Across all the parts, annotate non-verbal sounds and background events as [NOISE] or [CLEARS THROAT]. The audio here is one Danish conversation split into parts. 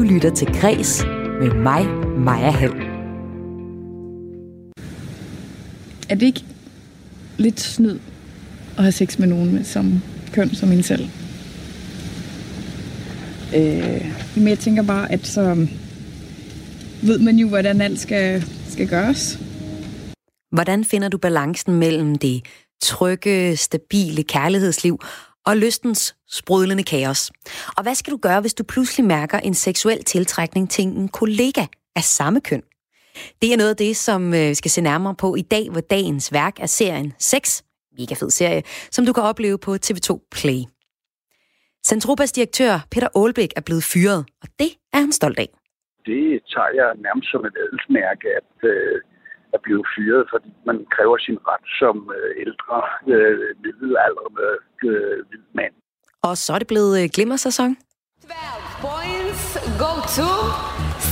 Du lytter til Græs med mig, Maja Hall. Er det ikke lidt snyd at have sex med nogen med samme køn som en selv? Øh, men jeg tænker bare, at så ved man jo, hvordan alt skal, skal gøres. Hvordan finder du balancen mellem det trygge, stabile kærlighedsliv og lystens sprudlende kaos? Og hvad skal du gøre, hvis du pludselig mærker en seksuel tiltrækning til en kollega af samme køn? Det er noget af det, som øh, vi skal se nærmere på i dag, hvor dagens værk er serien 6, mega fed serie, som du kan opleve på TV2 Play. Centropas direktør Peter Aalbæk er blevet fyret, og det er han stolt af. Det tager jeg nærmest som et adelsmærke, at øh, at blive fyret, fordi man kræver sin ret som øh, ældre, øh, middelaldrende øh, øh, mand. Og så er det blevet øh, glimmersæson. 12 points go to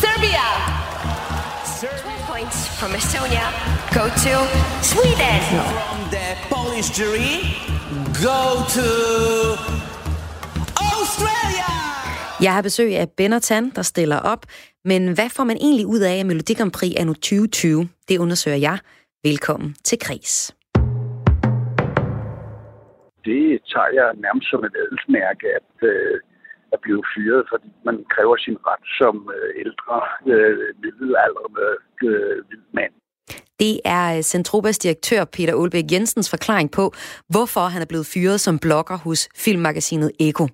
Serbia. 12 points from Estonia go to Sweden. From the Polish jury, go to Australia. Jeg har besøg af Ben og Tan, der stiller op. Men hvad får man egentlig ud af Melodi Grand Prix anno 2020? Det undersøger jeg. Velkommen til Kris. Det tager jeg nærmest som et adelsmærke, at, øh, at blive fyret, fordi man kræver sin ret som øh, ældre, øh, middelaldrende øh, hvid mand. Det er øh, Centropas direktør Peter Olbæk Jensens forklaring på, hvorfor han er blevet fyret som blogger hos filmmagasinet Eko.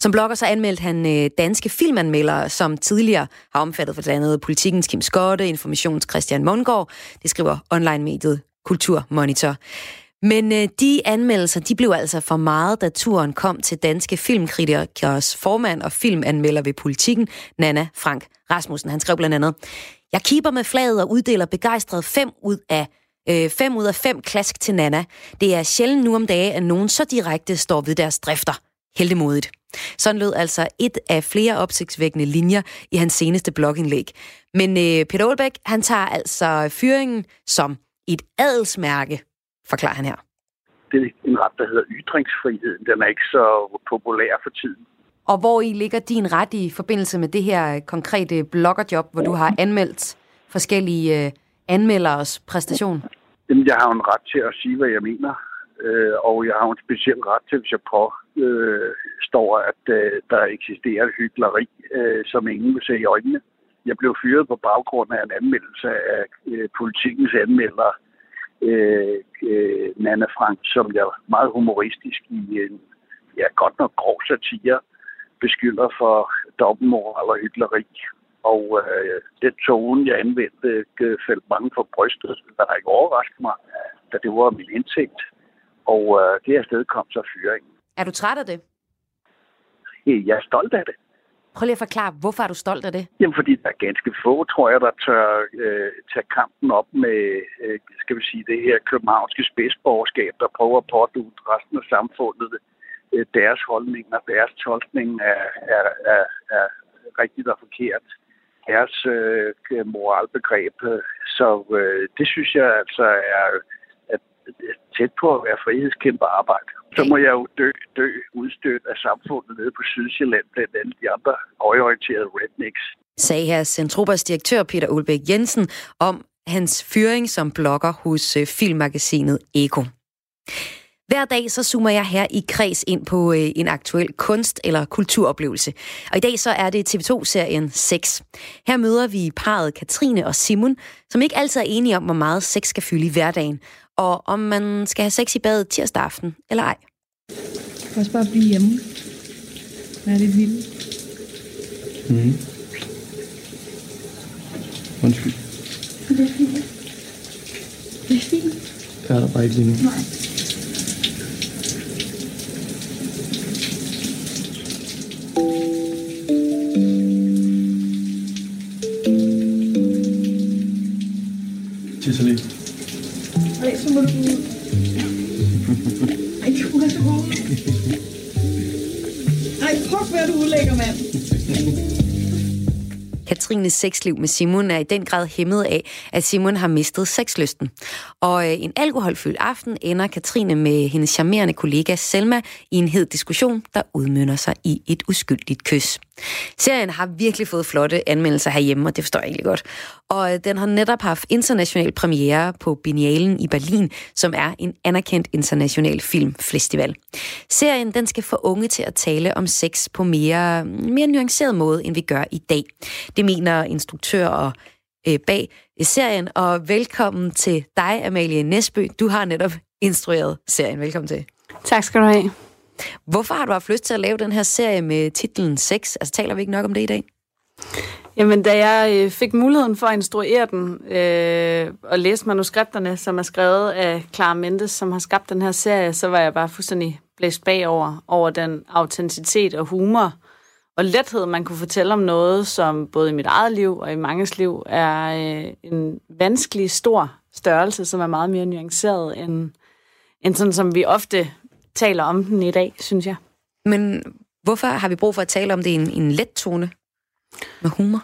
Som blogger så anmeldte han øh, danske filmanmeldere, som tidligere har omfattet for blandt andet Politikens Kim Skotte, Informations Christian Mongård. Det skriver online-mediet Kulturmonitor. Men øh, de anmeldelser, de blev altså for meget, da turen kom til danske filmkritikers formand og filmanmelder ved politikken, Nana Frank Rasmussen. Han skrev blandt andet, jeg keeper med flaget og uddeler begejstret 5 ud af øh, 5 ud af 5 klask til Nana. Det er sjældent nu om dage, at nogen så direkte står ved deres drifter. Heldemodigt. Sådan lød altså et af flere opsigtsvækkende linjer i hans seneste blogindlæg. Men øh, Peter Aalbæk, han tager altså fyringen som et adelsmærke, forklarer han her. Det er en ret, der hedder ytringsfrihed. Den er ikke så populær for tiden. Og hvor i ligger din ret i forbindelse med det her konkrete bloggerjob, hvor du har anmeldt forskellige øh, anmelderes præstation? Jamen, jeg har en ret til at sige, hvad jeg mener. Øh, og jeg har jo en speciel ret til, hvis jeg påstår, øh, at øh, der eksisterer hyggeleri, øh, som ingen vil se i øjnene. Jeg blev fyret på baggrund af en anmeldelse af øh, politikens anmelder, øh, øh, Nana Frank, som jeg meget humoristisk i en, ja, godt nok grov satire, beskylder for dobbeltmoral og hyggeleri. Og øh, den tone, jeg anvendte, øh, faldt mange for brystet, der har ikke overrasket mig, da det var min indsigt. Og øh, det er sted kom så fyringen. Er du træt af det? Jeg er stolt af det. Prøv lige at forklare, hvorfor er du stolt af det? Jamen, fordi der er ganske få, tror jeg, der tør øh, tage kampen op med, øh, skal vi sige, det her københavnske spidsborgerskab, der prøver at pådute resten af samfundet øh, deres holdning og deres tolkning er, er, er, er rigtigt og forkert. Deres øh, moralbegreb. Øh, så øh, det synes jeg altså er at, tæt på at være frihedskæmpe arbejde. Så må jeg jo dø, dø udstødt af samfundet nede på Sydsjælland, blandt andet de andre højorienterede rednecks. Sagde her Centropas direktør Peter Ulbæk Jensen om hans fyring som blogger hos øh, filmmagasinet Eko. Hver dag så zoomer jeg her i kreds ind på øh, en aktuel kunst- eller kulturoplevelse. Og i dag så er det TV2-serien 6. Her møder vi parret Katrine og Simon, som ikke altid er enige om, hvor meget sex skal fylde i hverdagen, og om man skal have sex i badet tirsdag aften eller ej. Jeg kan også bare blive hjemme. Være lidt vild. Mm. Undskyld. Det er fint. Det er fint. Det er der bare ikke lige nu. Nej. Tisser lige. Ej, så må du ud. Ej, du er så god. Ej, fuck, du ulækker, mand. Katrines sexliv med Simon er i den grad hæmmet af, at Simon har mistet sexlysten. Og øh, en alkoholfyldt aften ender Katrine med hendes charmerende kollega Selma i en hed diskussion, der udmynder sig i et uskyldigt kys. Serien har virkelig fået flotte anmeldelser herhjemme, og det forstår jeg egentlig godt. Og øh, den har netop haft international premiere på Biennalen i Berlin, som er en anerkendt international filmfestival. Serien den skal få unge til at tale om sex på mere, mere nuanceret måde, end vi gør i dag. Det mener instruktør og øh, bag øh, serien, og velkommen til dig, Amalie Nesbø. Du har netop instrueret serien. Velkommen til. Tak skal du have. Hvorfor har du haft lyst til at lave den her serie med titlen Sex? Altså taler vi ikke nok om det i dag? Jamen, da jeg øh, fik muligheden for at instruere den øh, og læse manuskripterne, som er skrevet af Clara Mendes, som har skabt den her serie, så var jeg bare fuldstændig blæst bagover over den autenticitet og humor og lethed, man kunne fortælle om noget, som både i mit eget liv og i manges liv er øh, en vanskelig, stor størrelse, som er meget mere nuanceret end, end sådan, som vi ofte taler om den i dag, synes jeg. Men hvorfor har vi brug for at tale om det i en, en let tone med humor?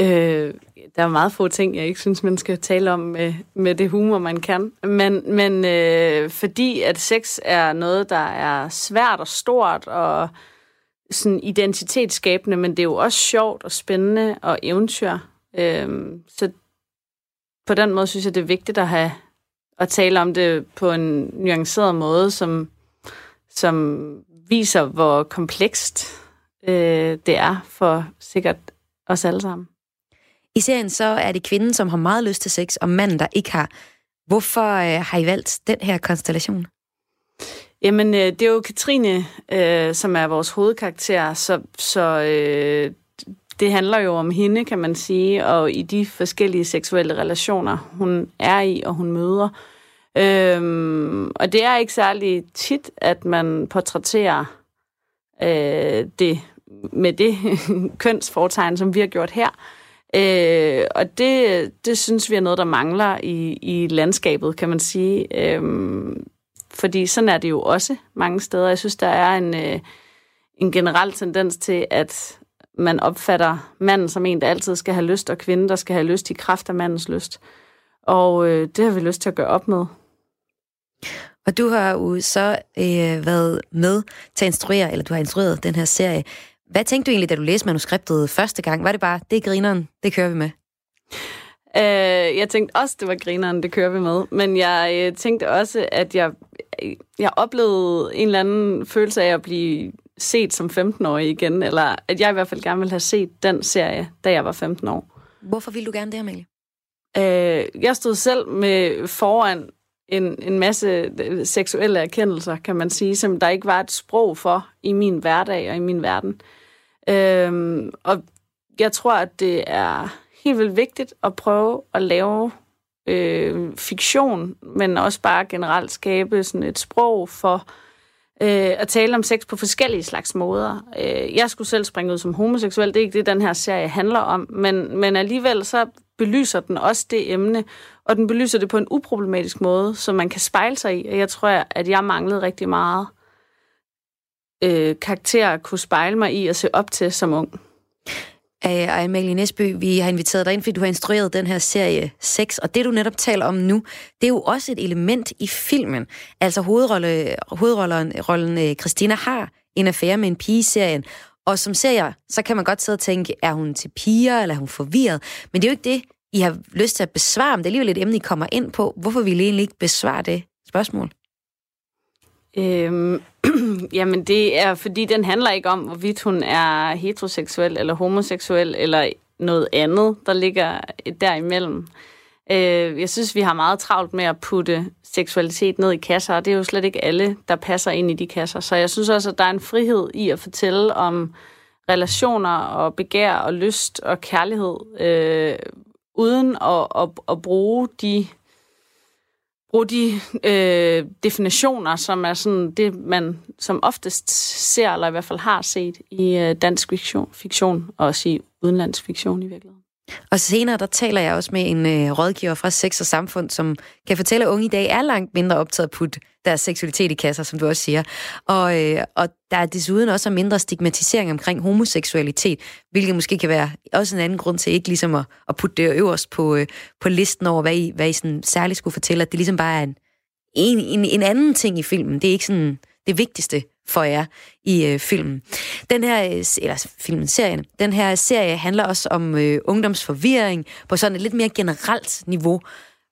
Øh, der er meget få ting, jeg ikke synes, man skal tale om med, med det humor, man kan. Men, men øh, fordi at sex er noget, der er svært og stort og sådan identitetsskabende, men det er jo også sjovt og spændende og eventyr. Øh, så på den måde synes jeg, det er vigtigt at have at tale om det på en nuanceret måde, som, som viser, hvor komplekst øh, det er for sikkert os alle sammen. I serien så er det kvinden, som har meget lyst til sex, og manden, der ikke har. Hvorfor øh, har I valgt den her konstellation? Jamen, øh, det er jo Katrine, øh, som er vores hovedkarakter, så, så øh, det handler jo om hende, kan man sige, og i de forskellige seksuelle relationer, hun er i og hun møder. Øhm, og det er ikke særlig tit, at man portrætterer øh, det med det [LAUGHS] kønsfortegn, som vi har gjort her. Øh, og det, det synes vi er noget, der mangler i, i landskabet, kan man sige. Øh, fordi sådan er det jo også mange steder. Jeg synes, der er en, øh, en generel tendens til, at man opfatter manden som en, der altid skal have lyst, og kvinden, der skal have lyst i kraft af mandens lyst. Og øh, det har vi lyst til at gøre op med. Og du har jo så øh, været med til at instruere, eller du har instrueret den her serie. Hvad tænkte du egentlig, da du læste manuskriptet første gang? Var det bare, det er grineren, det kører vi med? Øh, jeg tænkte også, det var grineren, det kører vi med. Men jeg øh, tænkte også, at jeg, jeg oplevede en eller anden følelse af at blive set som 15-årig igen, eller at jeg i hvert fald gerne ville have set den serie, da jeg var 15 år. Hvorfor ville du gerne det, Amalie? Øh, jeg stod selv med foran en, en masse seksuelle erkendelser, kan man sige, som der ikke var et sprog for i min hverdag og i min verden. Øh, og jeg tror, at det er helt vildt vigtigt at prøve at lave øh, fiktion, men også bare generelt skabe sådan et sprog for øh, Øh, at tale om sex på forskellige slags måder. Øh, jeg skulle selv springe ud som homoseksuel, det er ikke det, den her serie handler om, men, men alligevel så belyser den også det emne, og den belyser det på en uproblematisk måde, så man kan spejle sig i, og jeg tror, at jeg manglede rigtig meget øh, karakterer at kunne spejle mig i og se op til som ung af Amalie Nesby, vi har inviteret dig ind, fordi du har instrueret den her serie 6, og det du netop taler om nu, det er jo også et element i filmen. Altså hovedrolle, hovedrollen rollen, øh, Christina har en affære med en pige i serien, og som serier, så kan man godt sidde og tænke, er hun til piger, eller er hun forvirret? Men det er jo ikke det, I har lyst til at besvare, men det er alligevel et emne, I kommer ind på. Hvorfor vil I egentlig ikke besvare det spørgsmål? Øhm, [CLEARS THROAT] jamen det er, fordi den handler ikke om, hvorvidt hun er heteroseksuel eller homoseksuel eller noget andet, der ligger derimellem. Øh, jeg synes, vi har meget travlt med at putte seksualitet ned i kasser, og det er jo slet ikke alle, der passer ind i de kasser. Så jeg synes også, at der er en frihed i at fortælle om relationer og begær og lyst og kærlighed, øh, uden at, at, at bruge de bruge de øh, definitioner, som er sådan det, man som oftest ser, eller i hvert fald har set i øh, dansk fiktion, fiktion og også i udenlandsk fiktion i virkeligheden. Og senere, der taler jeg også med en øh, rådgiver fra Sex og Samfund, som kan fortælle, at unge i dag er langt mindre optaget af deres seksualitet i kasser, som du også siger. Og, øh, og der er desuden også mindre stigmatisering omkring homoseksualitet, hvilket måske kan være også en anden grund til ikke ligesom at, at putte det øverst på, øh, på listen over, hvad I, hvad I sådan særligt skulle fortælle, at det ligesom bare er en, en, en, en anden ting i filmen. Det er ikke sådan det vigtigste for jer i øh, filmen. Den her, øh, eller filmen, serien, den her serie handler også om øh, ungdomsforvirring på sådan et lidt mere generelt niveau,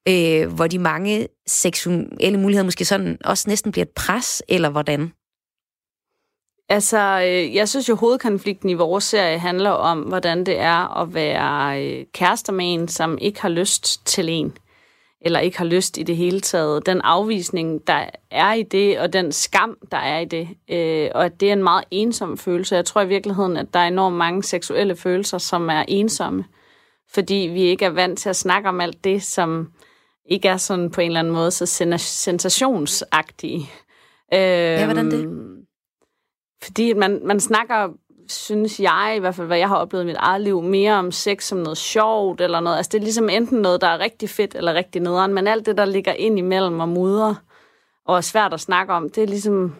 øh, hvor de mange seksuelle muligheder måske sådan også næsten bliver et pres, eller hvordan? Altså, øh, jeg synes jo, hovedkonflikten i vores serie handler om, hvordan det er at være øh, kærester med en, som ikke har lyst til en eller ikke har lyst i det hele taget. Den afvisning, der er i det, og den skam, der er i det, øh, og at det er en meget ensom følelse. Jeg tror i virkeligheden, at der er enormt mange seksuelle følelser, som er ensomme, fordi vi ikke er vant til at snakke om alt det, som ikke er sådan på en eller anden måde så sensationsagtige. Øh, ja, hvordan det? Øhm, fordi man, man snakker synes jeg, i hvert fald hvad jeg har oplevet i mit eget liv, mere om sex som noget sjovt eller noget. Altså det er ligesom enten noget, der er rigtig fedt eller rigtig nederen, men alt det, der ligger ind imellem og mudder og er svært at snakke om, det er ligesom,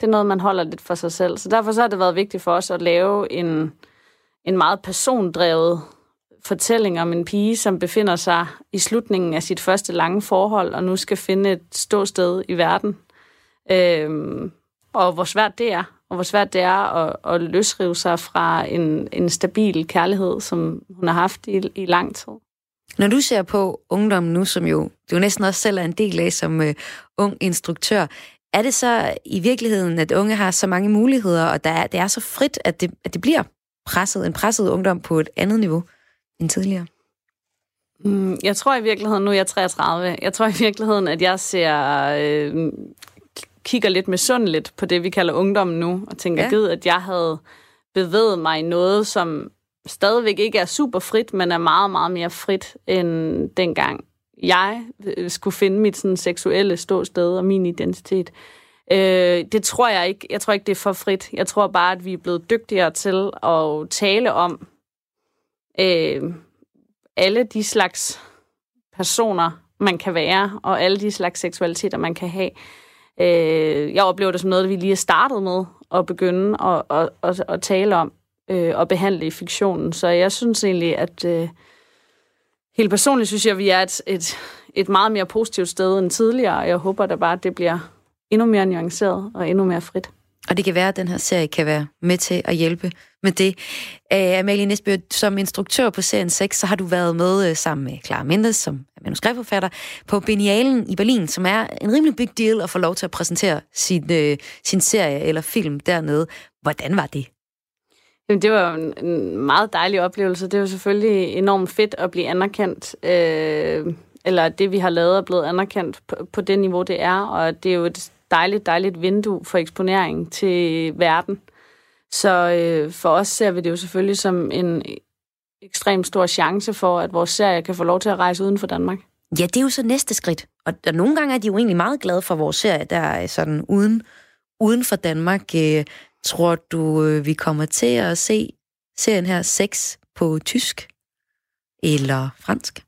det er noget, man holder lidt for sig selv. Så derfor så har det været vigtigt for os at lave en, en meget persondrevet fortælling om en pige, som befinder sig i slutningen af sit første lange forhold, og nu skal finde et ståsted i verden. Øhm, og hvor svært det er, og hvor svært det er at, at løsrive sig fra en, en stabil kærlighed, som hun har haft i, i lang tid. Når du ser på ungdommen nu, som jo du næsten også selv er en del af som uh, ung instruktør, er det så i virkeligheden, at unge har så mange muligheder, og der er, det er så frit, at det, at det bliver presset, en presset ungdom på et andet niveau end tidligere? Mm, jeg tror i virkeligheden, nu er jeg 33, jeg tror i virkeligheden, at jeg ser øh, kigger lidt misundeligt på det, vi kalder ungdommen nu, og tænker, ja. gid, at jeg havde bevæget mig i noget, som stadigvæk ikke er super frit, men er meget, meget mere frit end dengang jeg skulle finde mit sådan, seksuelle ståsted og min identitet. Øh, det tror jeg ikke. Jeg tror ikke, det er for frit. Jeg tror bare, at vi er blevet dygtigere til at tale om øh, alle de slags personer, man kan være, og alle de slags seksualiteter, man kan have. Øh, jeg oplever det som noget, vi lige er startet med at begynde at, at, at, at tale om øh, og behandle i fiktionen. Så jeg synes egentlig, at øh, helt personligt synes jeg, at vi er et, et, et meget mere positivt sted end tidligere, og jeg håber da bare, at det bliver endnu mere nuanceret og endnu mere frit. Og det kan være, at den her serie kan være med til at hjælpe med det. Uh, Amalie Nesbø, som instruktør på serien 6, så har du været med uh, sammen med Clara Mendes, som er manuskriptforfatter, på Benialen i Berlin, som er en rimelig big deal at få lov til at præsentere sin, uh, sin serie eller film dernede. Hvordan var det? Jamen, det var en, en meget dejlig oplevelse. Det var selvfølgelig enormt fedt at blive anerkendt, øh, eller det, vi har lavet, er blevet anerkendt på, på det niveau, det er, og det er jo et dejligt, dejligt vindue for eksponering til verden. Så øh, for os ser vi det jo selvfølgelig som en ekstremt stor chance for, at vores serie kan få lov til at rejse uden for Danmark. Ja, det er jo så næste skridt. Og der, nogle gange er de jo egentlig meget glade for vores serie, der er sådan uden, uden for Danmark. Øh, tror du, øh, vi kommer til at se serien her 6 på tysk eller fransk?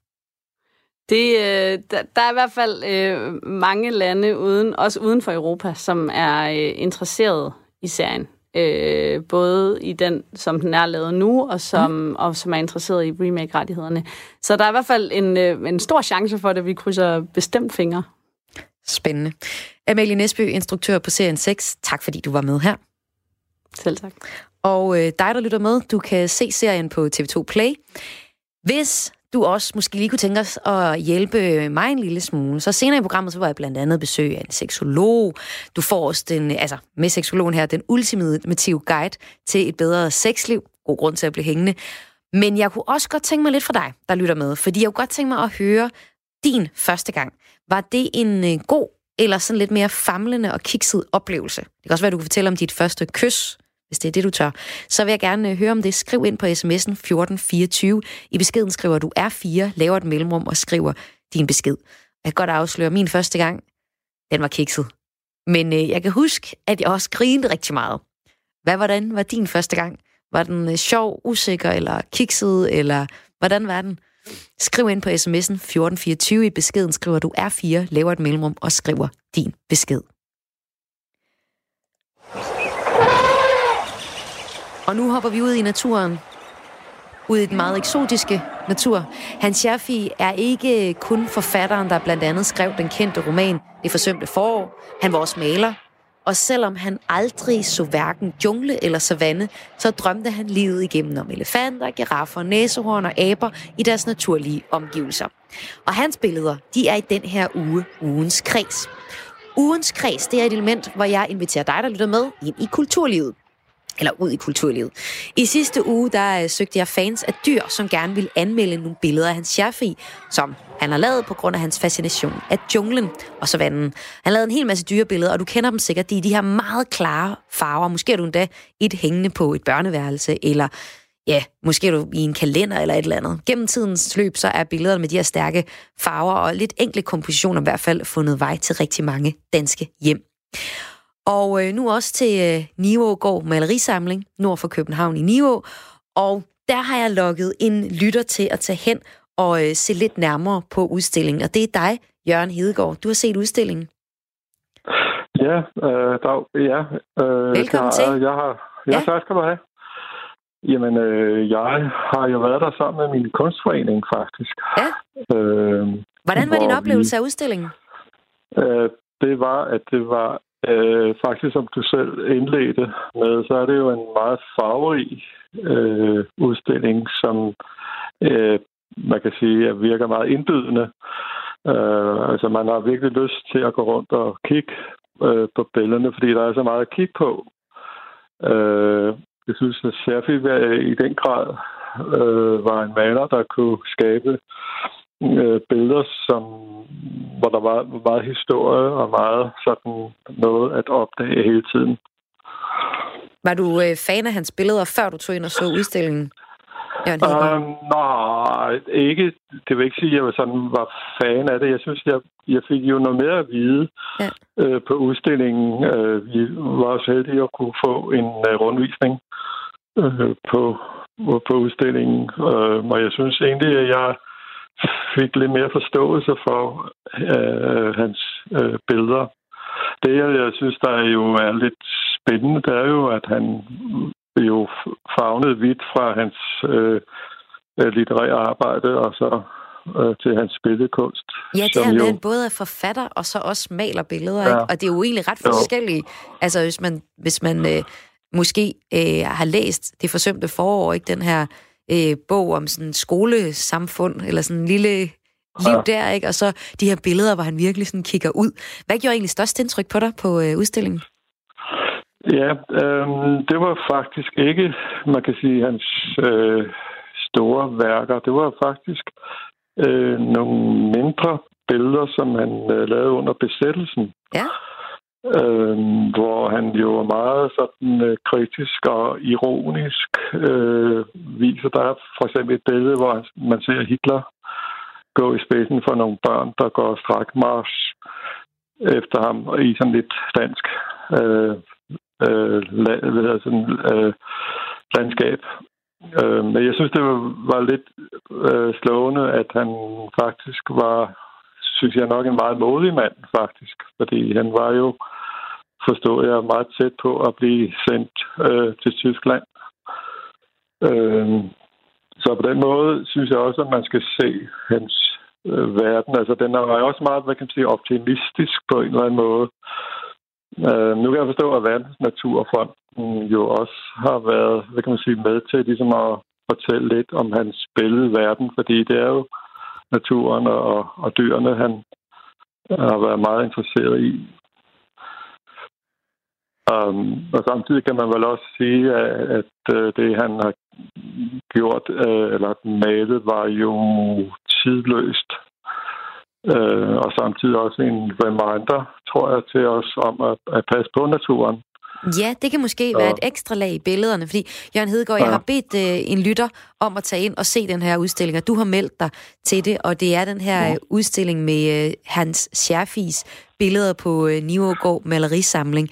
Det, øh, der, der er i hvert fald øh, mange lande, uden, også uden for Europa, som er øh, interesseret i serien. Øh, både i den, som den er lavet nu, og som, mm. og som er interesseret i remake-rettighederne. Så der er i hvert fald en, øh, en stor chance for det, vi krydser bestemt fingre. Spændende. Amalie Nesby, instruktør på serien 6. Tak fordi du var med her. Selv tak. Og øh, dig, der lytter med, du kan se serien på TV2 Play. Hvis du også måske lige kunne tænke os at hjælpe mig en lille smule. Så senere i programmet, så var jeg blandt andet besøg af en seksolog. Du får også den, altså med seksologen her, den ultimative guide til et bedre sexliv. God grund til at blive hængende. Men jeg kunne også godt tænke mig lidt fra dig, der lytter med, fordi jeg kunne godt tænke mig at høre din første gang. Var det en øh, god eller sådan lidt mere famlende og kikset oplevelse? Det kan også være, at du kan fortælle om dit første kys, hvis det er det, du tør, så vil jeg gerne øh, høre om det. Skriv ind på sms'en 1424. I beskeden skriver du R4, laver et mellemrum og skriver din besked. Jeg kan godt afsløre, min første gang, den var kikset. Men øh, jeg kan huske, at jeg også grinede rigtig meget. Hvad hvordan var din første gang? Var den øh, sjov, usikker eller kikset, eller Hvordan var den? Skriv ind på sms'en 1424 i beskeden, skriver du R4, laver et mellemrum og skriver din besked. Og nu hopper vi ud i naturen. Ud i den meget eksotiske natur. Hans Scherfi er ikke kun forfatteren, der blandt andet skrev den kendte roman Det forsømte forår. Han var også maler. Og selvom han aldrig så hverken jungle eller savanne, så drømte han livet igennem om elefanter, giraffer, næsehorn og aber i deres naturlige omgivelser. Og hans billeder, de er i den her uge ugens kreds. Ugens kreds, det er et element, hvor jeg inviterer dig, der lytter med, ind i kulturlivet eller ud i kulturlivet. I sidste uge, der øh, søgte jeg fans af dyr, som gerne ville anmelde nogle billeder af hans scherfi, som han har lavet på grund af hans fascination af junglen og savannen. Han lavede en hel masse dyrebilleder, og du kender dem sikkert. De er de her meget klare farver. Måske er du endda et hængende på et børneværelse, eller ja, måske er du i en kalender eller et eller andet. Gennem tidens løb, så er billederne med de her stærke farver og lidt enkle kompositioner i hvert fald fundet vej til rigtig mange danske hjem. Og øh, nu også til øh, Nivågård Malerisamling, nord for København i Nivå. Og der har jeg lukket en lytter til at tage hen og øh, se lidt nærmere på udstillingen. Og det er dig, Jørgen Hedegaard. Du har set udstillingen. Ja, øh, dag, ja. Øh, Velkommen jeg, til. Jeg har, ja, Ja. tak skal du have. Jamen, øh, jeg har jo været der sammen med min kunstforening, faktisk. Ja. Øh, Hvordan var din oplevelse af udstillingen? Vi, øh, det var, at det var øh, faktisk, som du selv indledte med, så er det jo en meget farverig øh, udstilling, som øh, man kan sige, at virker meget indbydende. Øh, altså, man har virkelig lyst til at gå rundt og kigge øh, på billederne, fordi der er så meget at kigge på. Øh, jeg synes, at Serfi i den grad øh, var en maler, der kunne skabe øh, billeder, som, hvor der var meget historie og meget sådan noget at opdage hele tiden. Var du øh, fan af hans billeder, før du tog ind og så udstillingen? Jørgen Hedegaard? Um, nej, ikke. Det vil ikke sige, at jeg var sådan var fan af det. Jeg synes, jeg, jeg fik jo noget mere at vide Ja. øh, på udstillingen. Øh, vi var så heldige at kunne få en øh, rundvisning øh, på, på udstillingen. Øh, og jeg synes egentlig, at jeg fik lidt mere forståelse for øh, hans øh, billeder. Det, jeg, synes, der jo er lidt spændende, det er jo, at han jo fagnede vidt fra hans øh, øh, litterære arbejde og så øh, til hans billedkunst. Ja, det her med, jo- at både er forfatter og så også maler billeder, Ja. ikke? Og det er jo egentlig ret Jo. forskellige. Altså, hvis man, hvis man øh, måske øh, har læst Det forsømte forår, ikke? Den her øh, bog om sådan skolesamfund, eller sådan en lille liv der, ikke? Og så de her billeder, hvor han virkelig sådan kigger ud. Hvad gjorde egentlig størst indtryk på dig på øh, udstillingen? Ja, øh, det var faktisk ikke, man kan sige, hans øh, store værker. Det var faktisk øh, nogle mindre billeder, som han øh, lavede under besættelsen. Ja øh, hvor han jo er meget sådan øh, kritisk og ironisk øh, viser. Der er for eksempel et billede, hvor man ser Hitler gå i spidsen for nogle børn, der går strækmarsch efter ham og i sådan lidt dansk øh, øh, la, hvad hedder sådan, øh, landskab. Øh, men jeg synes, det var, var lidt øh, slående, at han faktisk var, synes jeg nok, en meget modig mand, faktisk. Fordi han var jo, forstår jeg, meget tæt på at blive sendt øh, til Tyskland. Øh, så på den måde synes jeg også, at man skal se hans øh, verden. Altså, den er jo også meget, hvad kan man sige, optimistisk på en eller anden måde. Øh, nu kan jeg forstå, at Verdens Naturfonden jo også har været, hvad kan man sige, med til ligesom at fortælle lidt om hans billedverden, fordi det er jo naturen og, og dyrene, han øh, har været meget interesseret i. Um, og samtidig kan man vel også sige, at, at øh, det, han har gjort, øh, eller malet, var jo tidløst. Uh, og samtidig også en reminder, tror jeg, til os om at, at passe på naturen. Ja, det kan måske Så- være et ekstra lag i billederne, fordi Jørgen Hedegaard, jeg Ja. har bedt øh, en lytter om at tage ind og se den her udstilling, og du har meldt dig til det, og det er den her øh, udstilling med øh, Hans Scherfis billeder på øh, Nivågård Malerisamling.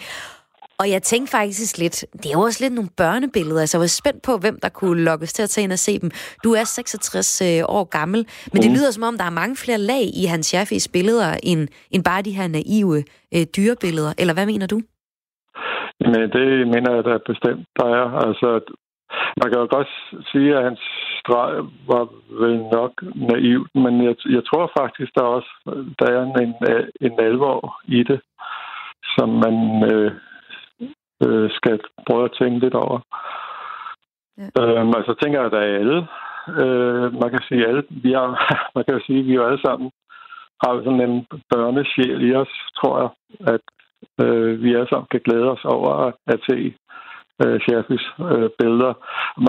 Og jeg tænkte faktisk lidt, det er jo også lidt nogle børnebilleder, altså jeg var spændt på, hvem der kunne lokkes til at tage ind og se dem. Du er 66 øh, år gammel, men det lyder som om, der er mange flere lag i Hans Schaffis billeder, end, end bare de her naive øh, dyrebilleder. Eller hvad mener du? Men det mener jeg da bestemt, der er. Altså, man kan jo godt sige, at hans streg var vel nok naivt, men jeg, jeg tror faktisk, der også der er en, en alvor i det, som man øh, øh, skal prøve at tænke lidt over. Ja. Øhm, altså tænker jeg, at der er alle. Øh, man kan sige alle. Vi er, [LAUGHS] man kan sige, at vi jo alle sammen har sådan en børnesjæl i os, tror jeg, at øh, vi alle sammen kan glæde os over at se øh, Schaffis øh, billeder.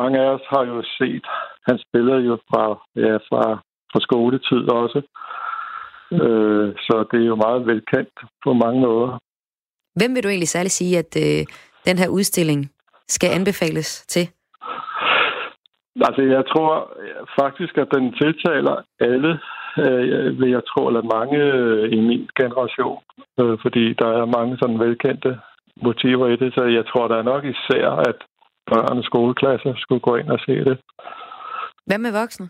Mange af os har jo set hans billeder jo fra, ja, fra, fra skoletid også. Øh, så det er jo meget velkendt på mange måder. Hvem vil du egentlig særligt sige, at øh, den her udstilling skal anbefales til? Altså, jeg tror faktisk, at den tiltaler alle, øh, vil jeg tro, eller mange øh, i min generation, øh, fordi der er mange sådan velkendte motiver i det, så jeg tror der er nok især, at børn og skoleklasser skulle gå ind og se det. Hvad med voksne?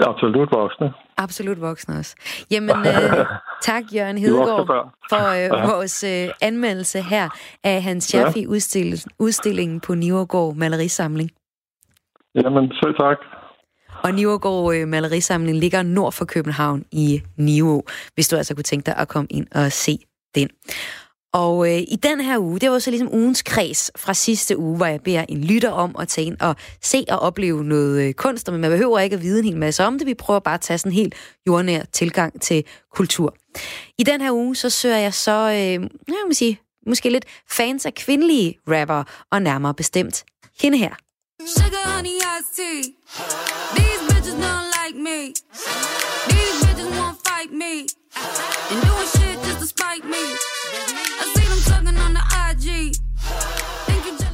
Absolut voksne. Absolut voksne også. Jamen, øh, [LAUGHS] tak Jørgen Hedegaard for øh, ja. vores øh, anmeldelse her af Hans Schaffi ja. udstillingen på Nivergård Malerisamling. Jamen, selv tak. Og Nivågård øh, Malerisamling ligger nord for København i Nivå, hvis du altså kunne tænke dig at komme ind og se den. Og øh, i den her uge, det var så ligesom ugens kreds fra sidste uge, hvor jeg beder en lytter om at tage ind og se og opleve noget øh, kunst, men man behøver ikke at vide en hel masse om det. Vi prøver bare at tage sådan en helt jordnær tilgang til kultur. I den her uge, så søger jeg så, øh, jeg må sige, måske lidt fans af kvindelige rapper, og nærmere bestemt hende her. Sugar, honey, me. These bitches won't fight me. And doing shit just to spite me.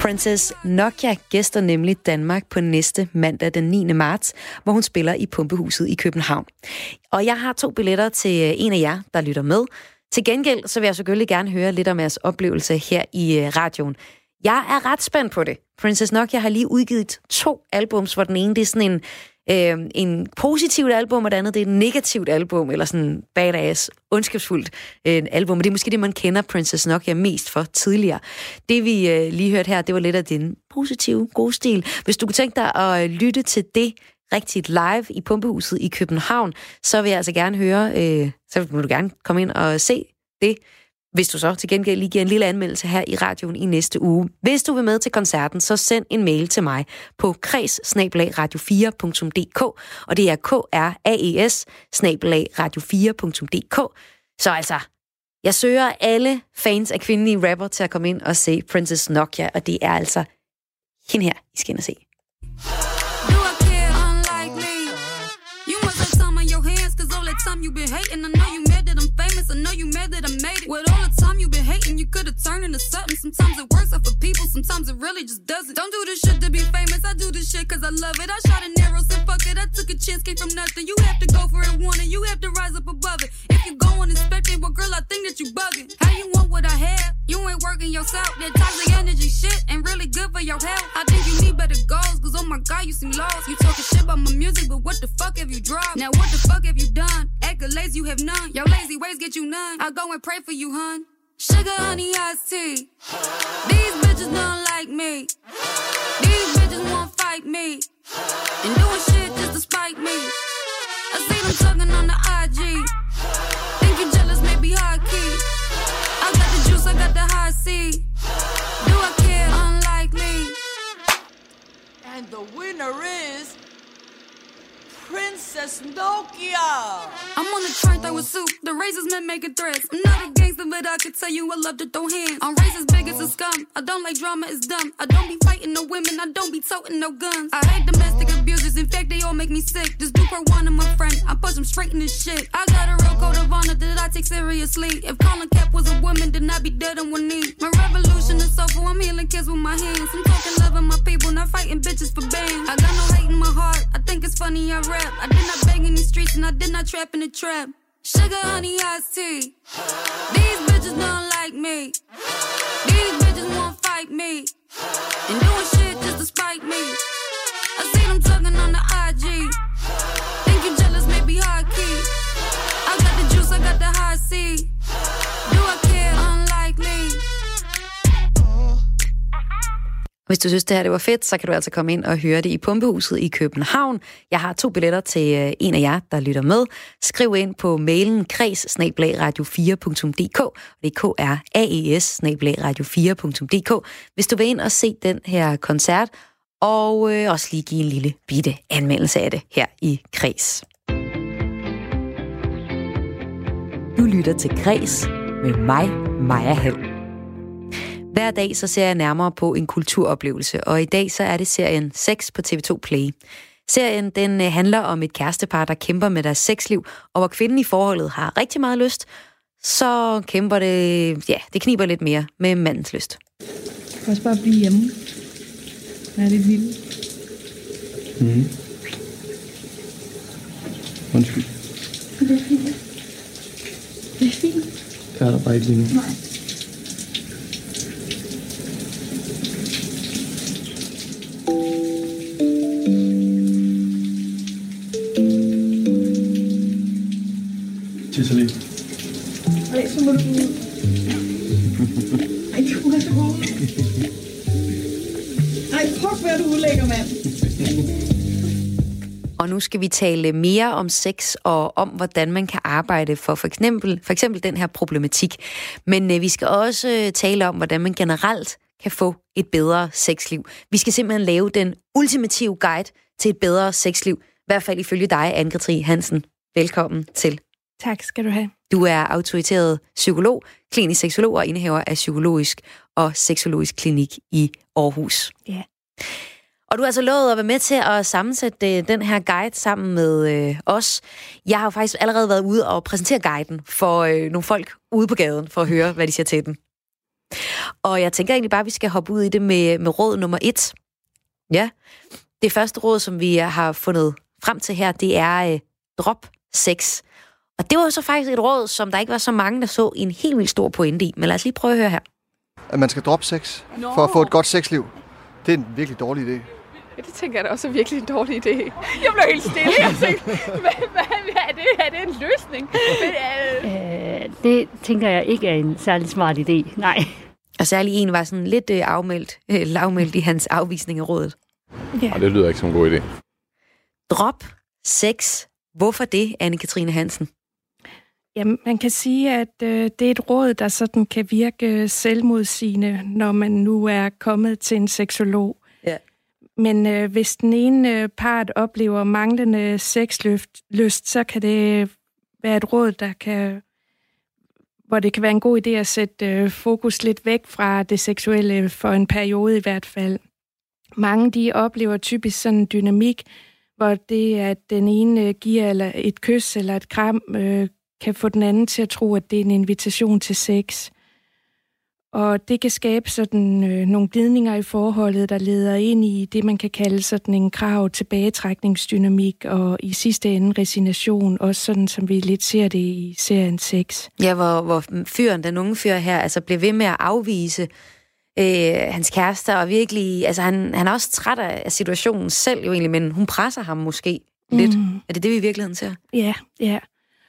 Princess Nokia gæster nemlig Danmark på næste mandag den 9. marts, hvor hun spiller i Pumpehuset i København. Og jeg har to billetter til øh, en af jer, der lytter med. Til gengæld så vil jeg selvfølgelig gerne høre lidt om jeres oplevelse her i øh, radioen. Jeg er ret spændt på det. Princess Nokia har lige udgivet to albums, hvor den ene det er sådan en øh, en positivt album, og det andet det er et negativt album, eller sådan badass, ondskabsfuldt øh, album. Og det er måske det, man kender Princess Nokia mest for tidligere. Det vi øh, lige hørte her, det var lidt af den positive, gode stil. Hvis du kunne tænke dig at øh, lytte til det rigtigt live i Pumpehuset i København, så vil jeg altså gerne høre, øh, så vil du gerne komme ind og se det. Hvis du så til gengæld lige giver en lille anmeldelse her i radioen i næste uge. Hvis du vil med til koncerten, så send en mail til mig på kreds radio4.dk, og det er k r a e s radio4.dk. Så altså, jeg søger alle fans af kvindelige rapper til at komme ind og se Princess Nokia, og det er altså hende her, I skal ind og se. time you been hating, I know you mad that I'm famous. I know you mad that I made it. You been hating, you could've turned into something. Sometimes it works out for people, sometimes it really just doesn't. Don't do this shit to be famous. I do this shit cause I love it. I shot an arrow, said fuck it. I took a chance, came from nothing. You have to go for it, it. You have to rise up above it. If you go on expecting, well, girl, I think that you bugging. How you want what I have? You ain't working yourself. That toxic energy shit ain't really good for your health. I think you need better goals, cause oh my god, you seem lost. You talking shit about my music, but what the fuck have you dropped? Now what the fuck have you done? Accolades you have none. Your lazy ways get you none. I'll go and pray for you, hun. Sugar, honey, iced tea. These bitches don't like me. These bitches won't fight me. And doing shit just to spite me. I see them talking on the IG. Think you jealous, maybe high key. I got the juice, I got the high C. Do I care? Unlikely. And the winner is. Princess Nokia. I'm on the train throwing soup. The razors men making threats. I'm not a gangster, but I can tell you I love to throw hands. I'm racist, big as a scum. I don't like drama, it's dumb. I don't be fighting no women, I don't be toting no guns. I hate domestic abusers, in fact, they all make me sick. This dude per one of my friend, I push him straight in this shit. I got a real code of honor that I take seriously. If Colin Cap was a woman, then I'd be dead on one knee. My revolution is soulful, I'm healing kids with my hands. I'm talking loving my people, not fighting bitches for bands. I got no hate in my heart, I think it's funny I rap. I did not bang in these streets and I did not trap in the trap. Sugar, honey, iced tea. These bitches don't like me. These bitches won't fight me. And doing shit just to spite me. Hvis du synes, det her det var fedt, så kan du altså komme ind og høre det i Pumpehuset i København. Jeg har to billetter til øh, en af jer, der lytter med. Skriv ind på mailen kreds radio 4dk og det er k r a e s radio 4dk hvis du vil ind og se den her koncert, og øh, også lige give en lille bitte anmeldelse af det her i Kreds. Du lytter til Kreds med mig, Maja Hall. Hver dag så ser jeg nærmere på en kulturoplevelse, og i dag så er det serien 6 på TV2 Play. Serien den øh, handler om et kærestepar, der kæmper med deres sexliv, og hvor kvinden i forholdet har rigtig meget lyst, så kæmper det, ja, det kniber lidt mere med mandens lyst. Du kan også bare blive hjemme. Hvad er det lille? Mm. Undskyld. Det er fint. Det er fint. Jeg er der bare ikke lige nu. Nej. Tisser lige. Ej, så må du ud. Ej, du er så god. Ej, fuck, hvad er du ulækker, mand. Og nu skal vi tale mere om sex og om, hvordan man kan arbejde for for eksempel, for eksempel den her problematik. Men øh, vi skal også øh, tale om, hvordan man generelt kan få et bedre sexliv. Vi skal simpelthen lave den ultimative guide til et bedre sexliv. I hvert fald ifølge dig, Anne-Katrin Hansen. Velkommen til. Tak skal du have. Du er autoriteret psykolog, klinisk seksolog og indehaver af psykologisk og seksologisk klinik i Aarhus. Ja. Og du har altså lovet at være med til at sammensætte øh, den her guide sammen med øh, os. Jeg har jo faktisk allerede været ude og præsentere guiden for øh, nogle folk ude på gaden, for at høre, hvad de siger til den. Og jeg tænker egentlig bare, at vi skal hoppe ud i det med, med råd nummer et. Ja, det første råd, som vi har fundet frem til her, det er øh, drop sex. Og det var så faktisk et råd, som der ikke var så mange, der så en helt vildt stor pointe i. Men lad os lige prøve at høre her. At man skal droppe sex for at få et godt sexliv. Det er en virkelig dårlig idé. Ja, det tænker jeg da også er virkelig en dårlig idé. Jeg blev helt stille. Jeg tænkte, hvad, hvad, er, det, er det en løsning? Men, øh... Øh, det tænker jeg ikke er en særlig smart idé. Nej. Og særlig en var sådan lidt øh, afmeldt, øh, lavmeldt i hans afvisning af rådet. Ja. Ej, det lyder ikke som en god idé. Drop sex. Hvorfor det, Anne-Katrine Hansen? Jamen, man kan sige, at øh, det er et råd, der sådan kan virke selvmodsigende, når man nu er kommet til en seksolog. Ja. Men øh, hvis den ene øh, part oplever manglende sexlyst, så kan det være et råd, der kan hvor det kan være en god idé at sætte øh, fokus lidt væk fra det seksuelle for en periode i hvert fald. Mange de oplever typisk sådan en dynamik, hvor det, at den ene øh, giver eller et kys eller et kram, øh, kan få den anden til at tro, at det er en invitation til sex. Og det kan skabe sådan øh, nogle glidninger i forholdet, der leder ind i det, man kan kalde sådan en krav tilbagetrækningsdynamik, og i sidste ende resignation, også sådan som vi lidt ser det i serien 6. Ja, hvor, hvor fyren, den unge fyr her, altså bliver ved med at afvise øh, hans kæreste, og virkelig, altså han, han er også træt af situationen selv jo egentlig, men hun presser ham måske lidt. Mm. Er det det, vi i virkeligheden ser? Ja, ja.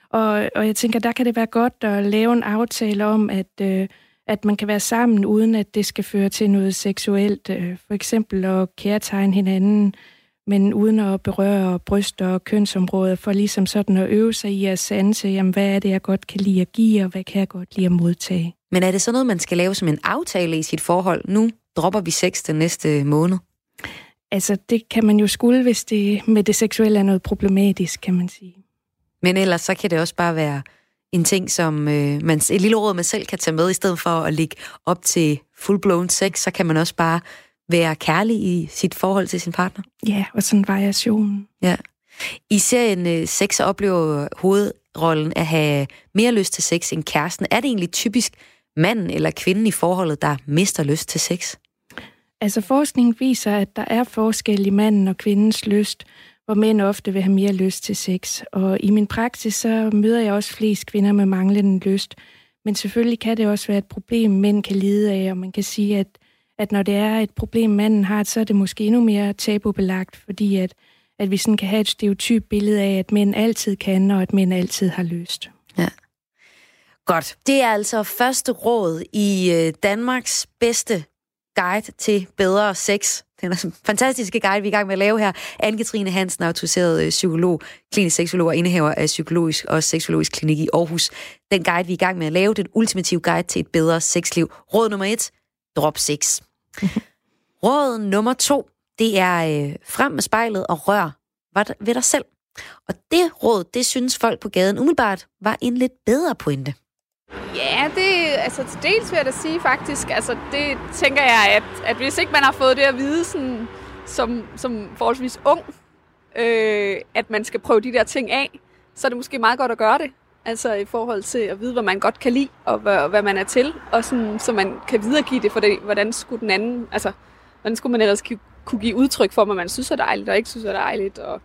Og, og jeg tænker, der kan det være godt at lave en aftale om, at, øh, at man kan være sammen, uden at det skal føre til noget seksuelt. Øh, for eksempel at kærtegne hinanden, men uden at berøre bryster og kønsområder, for ligesom sådan at øve sig i at sanse, jamen, hvad er det, jeg godt kan lide at give, og hvad kan jeg godt lide at modtage. Men er det så noget, man skal lave som en aftale i sit forhold? Nu dropper vi sex den næste måned. Altså, det kan man jo skulle, hvis det med det seksuelle er noget problematisk, kan man sige. Men ellers så kan det også bare være en ting, som øh, man, et lille råd, man selv kan tage med, i stedet for at ligge op til full-blown sex, så kan man også bare være kærlig i sit forhold til sin partner. Ja, og sådan en variation. Ja. I serien øh, Sex oplever hovedrollen at have mere lyst til sex end kæresten. Er det egentlig typisk manden eller kvinden i forholdet, der mister lyst til sex? Altså forskningen viser, at der er forskel i manden og kvindens lyst, hvor mænd ofte vil have mere lyst til sex. Og i min praksis, så møder jeg også flest kvinder med manglende lyst. Men selvfølgelig kan det også være et problem, mænd kan lide af, og man kan sige, at, at når det er et problem, manden har, så er det måske endnu mere tabubelagt, fordi at, at vi sådan kan have et stereotyp billede af, at mænd altid kan, og at mænd altid har lyst. Ja. Godt. Det er altså første råd i øh, Danmarks bedste guide til bedre sex. Den er fantastiske guide, vi er i gang med at lave her. Anne-Katrine Hansen, autoriseret øh, psykolog, klinisk seksolog og indehaver af psykologisk og seksologisk klinik i Aarhus. Den guide, vi er i gang med at lave, den ultimative guide til et bedre sexliv. Råd nummer et, drop sex. [LAUGHS] Råd nummer to, det er øh, frem med spejlet og rør ved dig selv. Og det råd, det synes folk på gaden umiddelbart var en lidt bedre pointe. Ja, det altså til dels vil jeg da sige faktisk, altså det tænker jeg, at, at hvis ikke man har fået det at vide sådan, som, som forholdsvis ung, øh, at man skal prøve de der ting af, så er det måske meget godt at gøre det. Altså i forhold til at vide, hvad man godt kan lide, og hvad, hvad man er til, og sådan, så man kan videregive det for det, hvordan skulle den anden, altså hvordan skulle man ellers kunne give udtryk for, hvad man synes er dejligt, og ikke synes er dejligt, og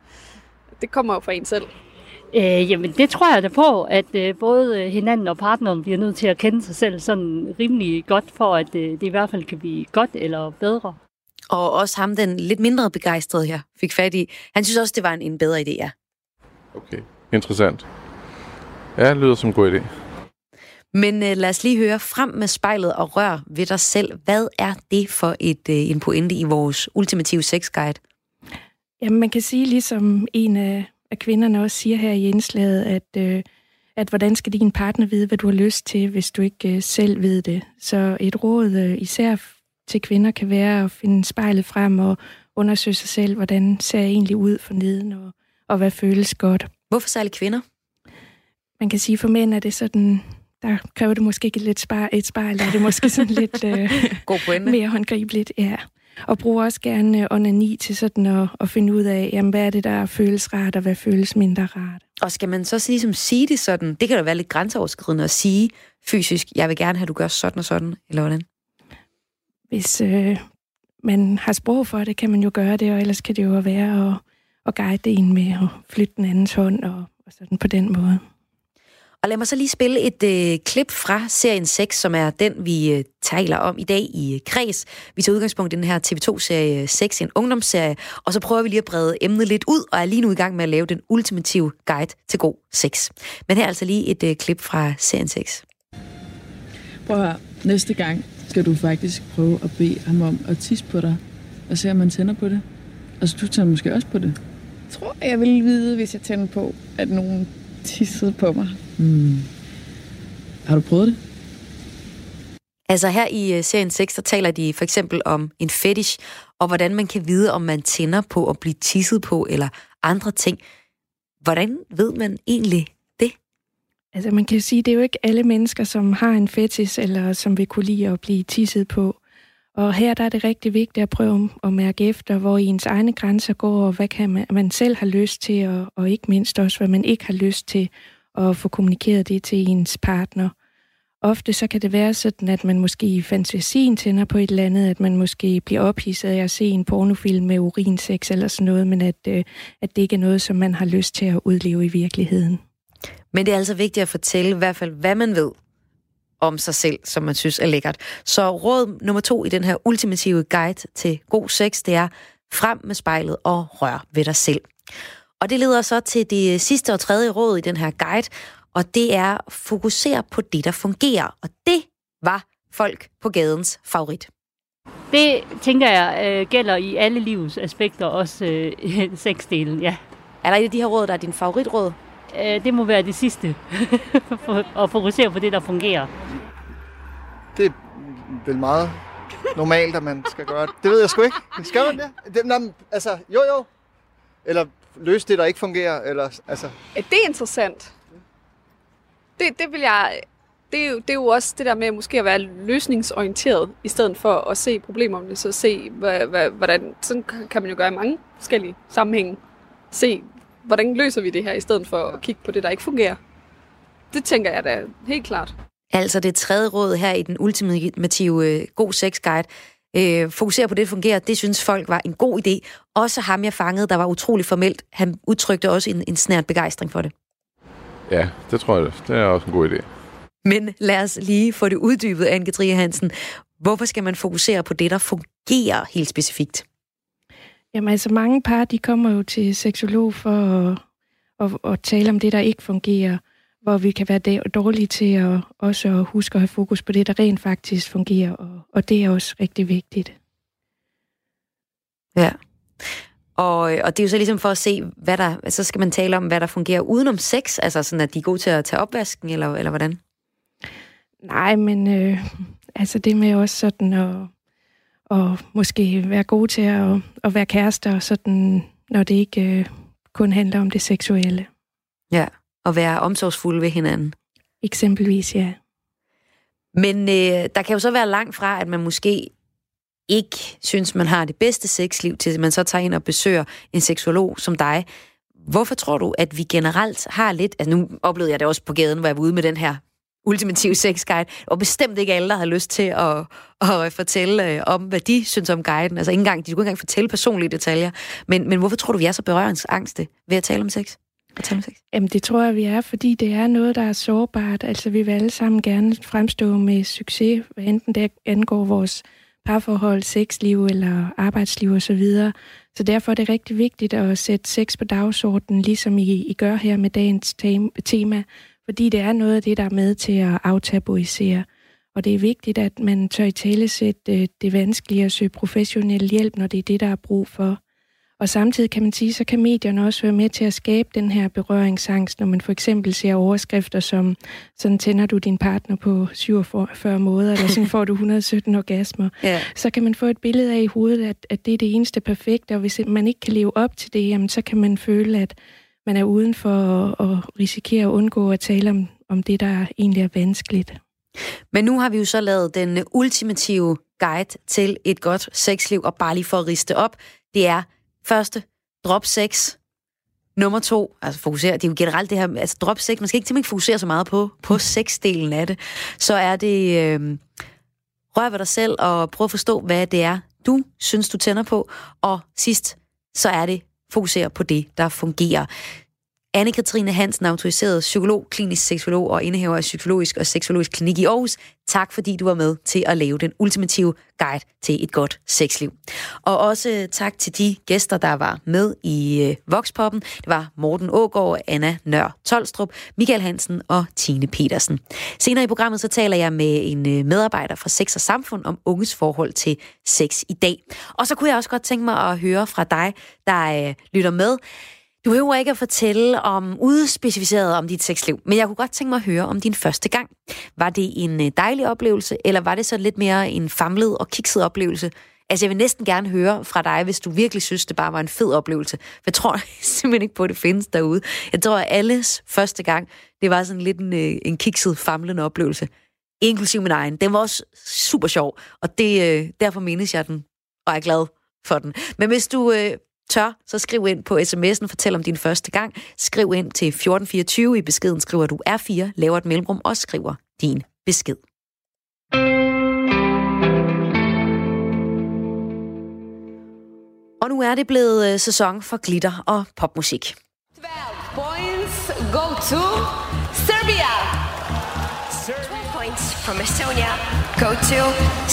det kommer jo fra en selv. Øh, jamen, det tror jeg da på, at øh, både hinanden og partneren bliver nødt til at kende sig selv sådan rimelig godt, for at øh, det i hvert fald kan blive godt eller bedre. Og også ham, den lidt mindre begejstrede her, fik fat i. Han synes også, det var en, en bedre idé, ja. Okay, interessant. Ja, det lyder som en god idé. Men øh, lad os lige høre frem med spejlet og rør ved dig selv. Hvad er det for et øh, en pointe i vores ultimative sexguide? Jamen, man kan sige, ligesom en af at kvinderne også siger her i indslaget, at, øh, at hvordan skal din partner vide, hvad du har lyst til, hvis du ikke øh, selv ved det. Så et råd øh, især til kvinder kan være at finde spejlet frem og undersøge sig selv, hvordan ser jeg egentlig ud for neden, og, og hvad føles godt. Hvorfor særligt kvinder? Man kan sige, for mænd er det sådan, der kræver det måske ikke lidt spejl, et spejl, er det måske sådan lidt [LAUGHS] øh, God mere håndgribeligt. Ja og bruger også gerne onani til sådan at, at finde ud af, jamen, hvad er det, der føles rart, og hvad føles mindre rart. Og skal man så ligesom sige det sådan, det kan da være lidt grænseoverskridende at sige fysisk, jeg vil gerne have, at du gør sådan og sådan, eller hvordan? Hvis øh, man har sprog for det, kan man jo gøre det, og ellers kan det jo være at, at guide en med at flytte den andens hånd, og, og sådan på den måde. Og lad mig så lige spille et øh, klip fra serien 6, som er den, vi øh, taler om i dag i øh, Kreds. Vi tager udgangspunkt i den her TV2-serie 6, en ungdomsserie, og så prøver vi lige at brede emnet lidt ud, og er lige nu i gang med at lave den ultimative guide til god sex. Men her er altså lige et øh, klip fra serien 6. Prøv at høre. Næste gang skal du faktisk prøve at bede ham om at tisse på dig, og se om man tænder på det. Altså, du tænder måske også på det. Jeg tror, jeg vil vide, hvis jeg tænder på, at nogen tissede på mig. Hmm. Har du prøvet det? Altså her i uh, serien 6, der taler de for eksempel om en fetish, og hvordan man kan vide, om man tænder på at blive tisset på, eller andre ting. Hvordan ved man egentlig det? Altså man kan sige, det er jo ikke alle mennesker, som har en fetish, eller som vil kunne lide at blive tisset på. Og her der er det rigtig vigtigt at prøve at mærke efter, hvor ens egne grænser går, og hvad kan man, man selv har lyst til, og, og ikke mindst også, hvad man ikke har lyst til, og få kommunikeret det til ens partner. Ofte så kan det være sådan, at man måske i fantasien tænder på et eller andet, at man måske bliver ophidset af at se en pornofilm med urinsex eller sådan noget, men at, øh, at det ikke er noget, som man har lyst til at udleve i virkeligheden. Men det er altså vigtigt at fortælle i hvert fald, hvad man ved om sig selv, som man synes er lækkert. Så råd nummer to i den her ultimative guide til god sex, det er frem med spejlet og rør ved dig selv. Og det leder så til det sidste og tredje råd i den her guide, og det er fokusere på det, der fungerer. Og det var folk på gadens favorit. Det tænker jeg øh, gælder i alle livets aspekter, også øh, [LAUGHS] sexdelen, ja. Er der et af de her råd, der er din favoritråd? Øh, det må være det sidste. [LAUGHS] at fokusere på det, der fungerer. Det er vel meget normalt, at man skal gøre det. Det ved jeg sgu ikke. Skal man det? det nej, altså, jo jo. Eller løse det, der ikke fungerer? Eller, altså... Det er interessant. Det, det vil jeg... Det er, jo, det er jo også det der med måske at være løsningsorienteret, i stedet for at se problemerne, så se, hvad, hvad, hvordan... Sådan kan man jo gøre i mange forskellige sammenhænge. Se, hvordan løser vi det her, i stedet for at kigge på det, der ikke fungerer. Det tænker jeg da helt klart. Altså det tredje råd her i den ultimative øh, god sex guide, øh, fokusere på det, der fungerer, det synes folk var en god idé. Også ham, jeg fangede, der var utrolig formelt, han udtrykte også en, en snært begejstring for det. Ja, det tror jeg, det er også en god idé. Men lad os lige få det uddybet, Anne-Katrine Hansen. Hvorfor skal man fokusere på det, der fungerer helt specifikt? Jamen altså, mange par, de kommer jo til seksolog for at, at, at tale om det, der ikke fungerer, hvor vi kan være dårlige til at også at huske at have fokus på det, der rent faktisk fungerer, og, og det er også rigtig vigtigt. Ja. Og, og det er jo så ligesom for at se, hvad der, så skal man tale om, hvad der fungerer udenom sex, altså sådan, at de er gode til at tage opvasken, eller, eller hvordan? Nej, men øh, altså det med også sådan at, og måske være gode til at, at være kærester, sådan, når det ikke øh, kun handler om det seksuelle. Ja, og være omsorgsfulde ved hinanden. Eksempelvis, ja. Men øh, der kan jo så være langt fra, at man måske ikke synes, man har det bedste sexliv, til man så tager ind og besøger en seksolog som dig. Hvorfor tror du, at vi generelt har lidt... Altså nu oplevede jeg det også på gaden, hvor jeg var ude med den her ultimative sexguide, og bestemt ikke alle, der havde lyst til at, at fortælle øh, om, hvad de synes om guiden. Altså ikke engang, de kunne ikke engang fortælle personlige detaljer. Men, men hvorfor tror du, vi er så berøringsangste ved at tale om sex? At tale om sex? Jamen det tror jeg, vi er, fordi det er noget, der er sårbart. Altså vi vil alle sammen gerne fremstå med succes, hvad enten det angår vores parforhold, sexliv eller arbejdsliv osv. Så, så derfor er det rigtig vigtigt at sætte sex på dagsordenen, ligesom I, I gør her med dagens tema, fordi det er noget af det, der er med til at aftabuisere. Og det er vigtigt, at man tør i tale sætte det vanskelige at søge professionel hjælp, når det er det, der er brug for. Og samtidig kan man sige, så kan medierne også være med til at skabe den her berøringsangst, når man for eksempel ser overskrifter som, sådan tænder du din partner på 47 måder, eller sådan får du 117 orgasmer. [LAUGHS] Ja. Så kan man få et billede af i hovedet, at, at det er det eneste perfekte, og hvis man ikke kan leve op til det, jamen, så kan man føle, at man er uden for at, at risikere at undgå at tale om, om det, der egentlig er vanskeligt. Men nu har vi jo så lavet den ultimative guide til et godt sexliv, og bare lige for at riste op, det er første, drop sex, Nummer to, altså fokusere, det er jo generelt det her, altså drop sex, man skal ikke simpelthen fokusere så meget på, på sexdelen af det. Så er det, øh, rør ved dig selv og prøv at forstå, hvad det er, du synes, du tænder på. Og sidst, så er det fokusere på det, der fungerer. Anne-Katrine Hansen, autoriseret psykolog, klinisk seksolog og indehaver af psykologisk og seksologisk klinik i Aarhus. Tak fordi du var med til at lave den ultimative guide til et godt sexliv. Og også øh, tak til de gæster, der var med i øh, Voxpoppen. Det var Morten Ågaard, Anna Nør Tolstrup, Michael Hansen og Tine Petersen. Senere i programmet så taler jeg med en øh, medarbejder fra Sex og Samfund om unges forhold til sex i dag. Og så kunne jeg også godt tænke mig at høre fra dig, der øh, lytter med. Du behøver ikke at fortælle om udspecificeret om dit sexliv, men jeg kunne godt tænke mig at høre om din første gang. Var det en øh, dejlig oplevelse, eller var det så lidt mere en famlet og kikset oplevelse? Altså, jeg vil næsten gerne høre fra dig, hvis du virkelig synes, det bare var en fed oplevelse. For jeg tror [LAUGHS] simpelthen ikke på, at det findes derude. Jeg tror, at alles første gang, det var sådan lidt en, øh, en kikset, famlende oplevelse. Inklusiv min egen. Den var også super sjov, og det, øh, derfor mindes jeg den, og er glad for den. Men hvis du øh, tør, så skriv ind på sms'en, fortæl om din første gang. Skriv ind til 1424. I beskeden skriver du R4, laver et mellemrum og skriver din besked. Og nu er det blevet øh, sæson for glitter og popmusik. 12 points go to Serbia. 12 points from Estonia go to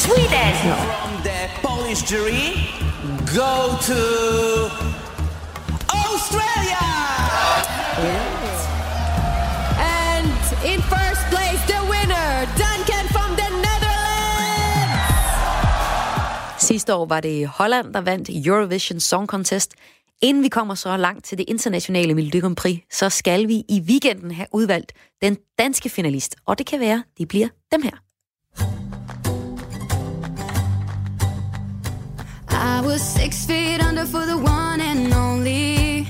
Sweden. From the Polish jury, go to Australia. And in first place, the winner, Duncan from the Netherlands. Sidste år var det Holland, der vandt Eurovision Song Contest. Inden vi kommer så langt til det internationale Melodi Grand Prix, så skal vi i weekenden have udvalgt den danske finalist. Og det kan være, det bliver dem her. I was six feet under for the one and only.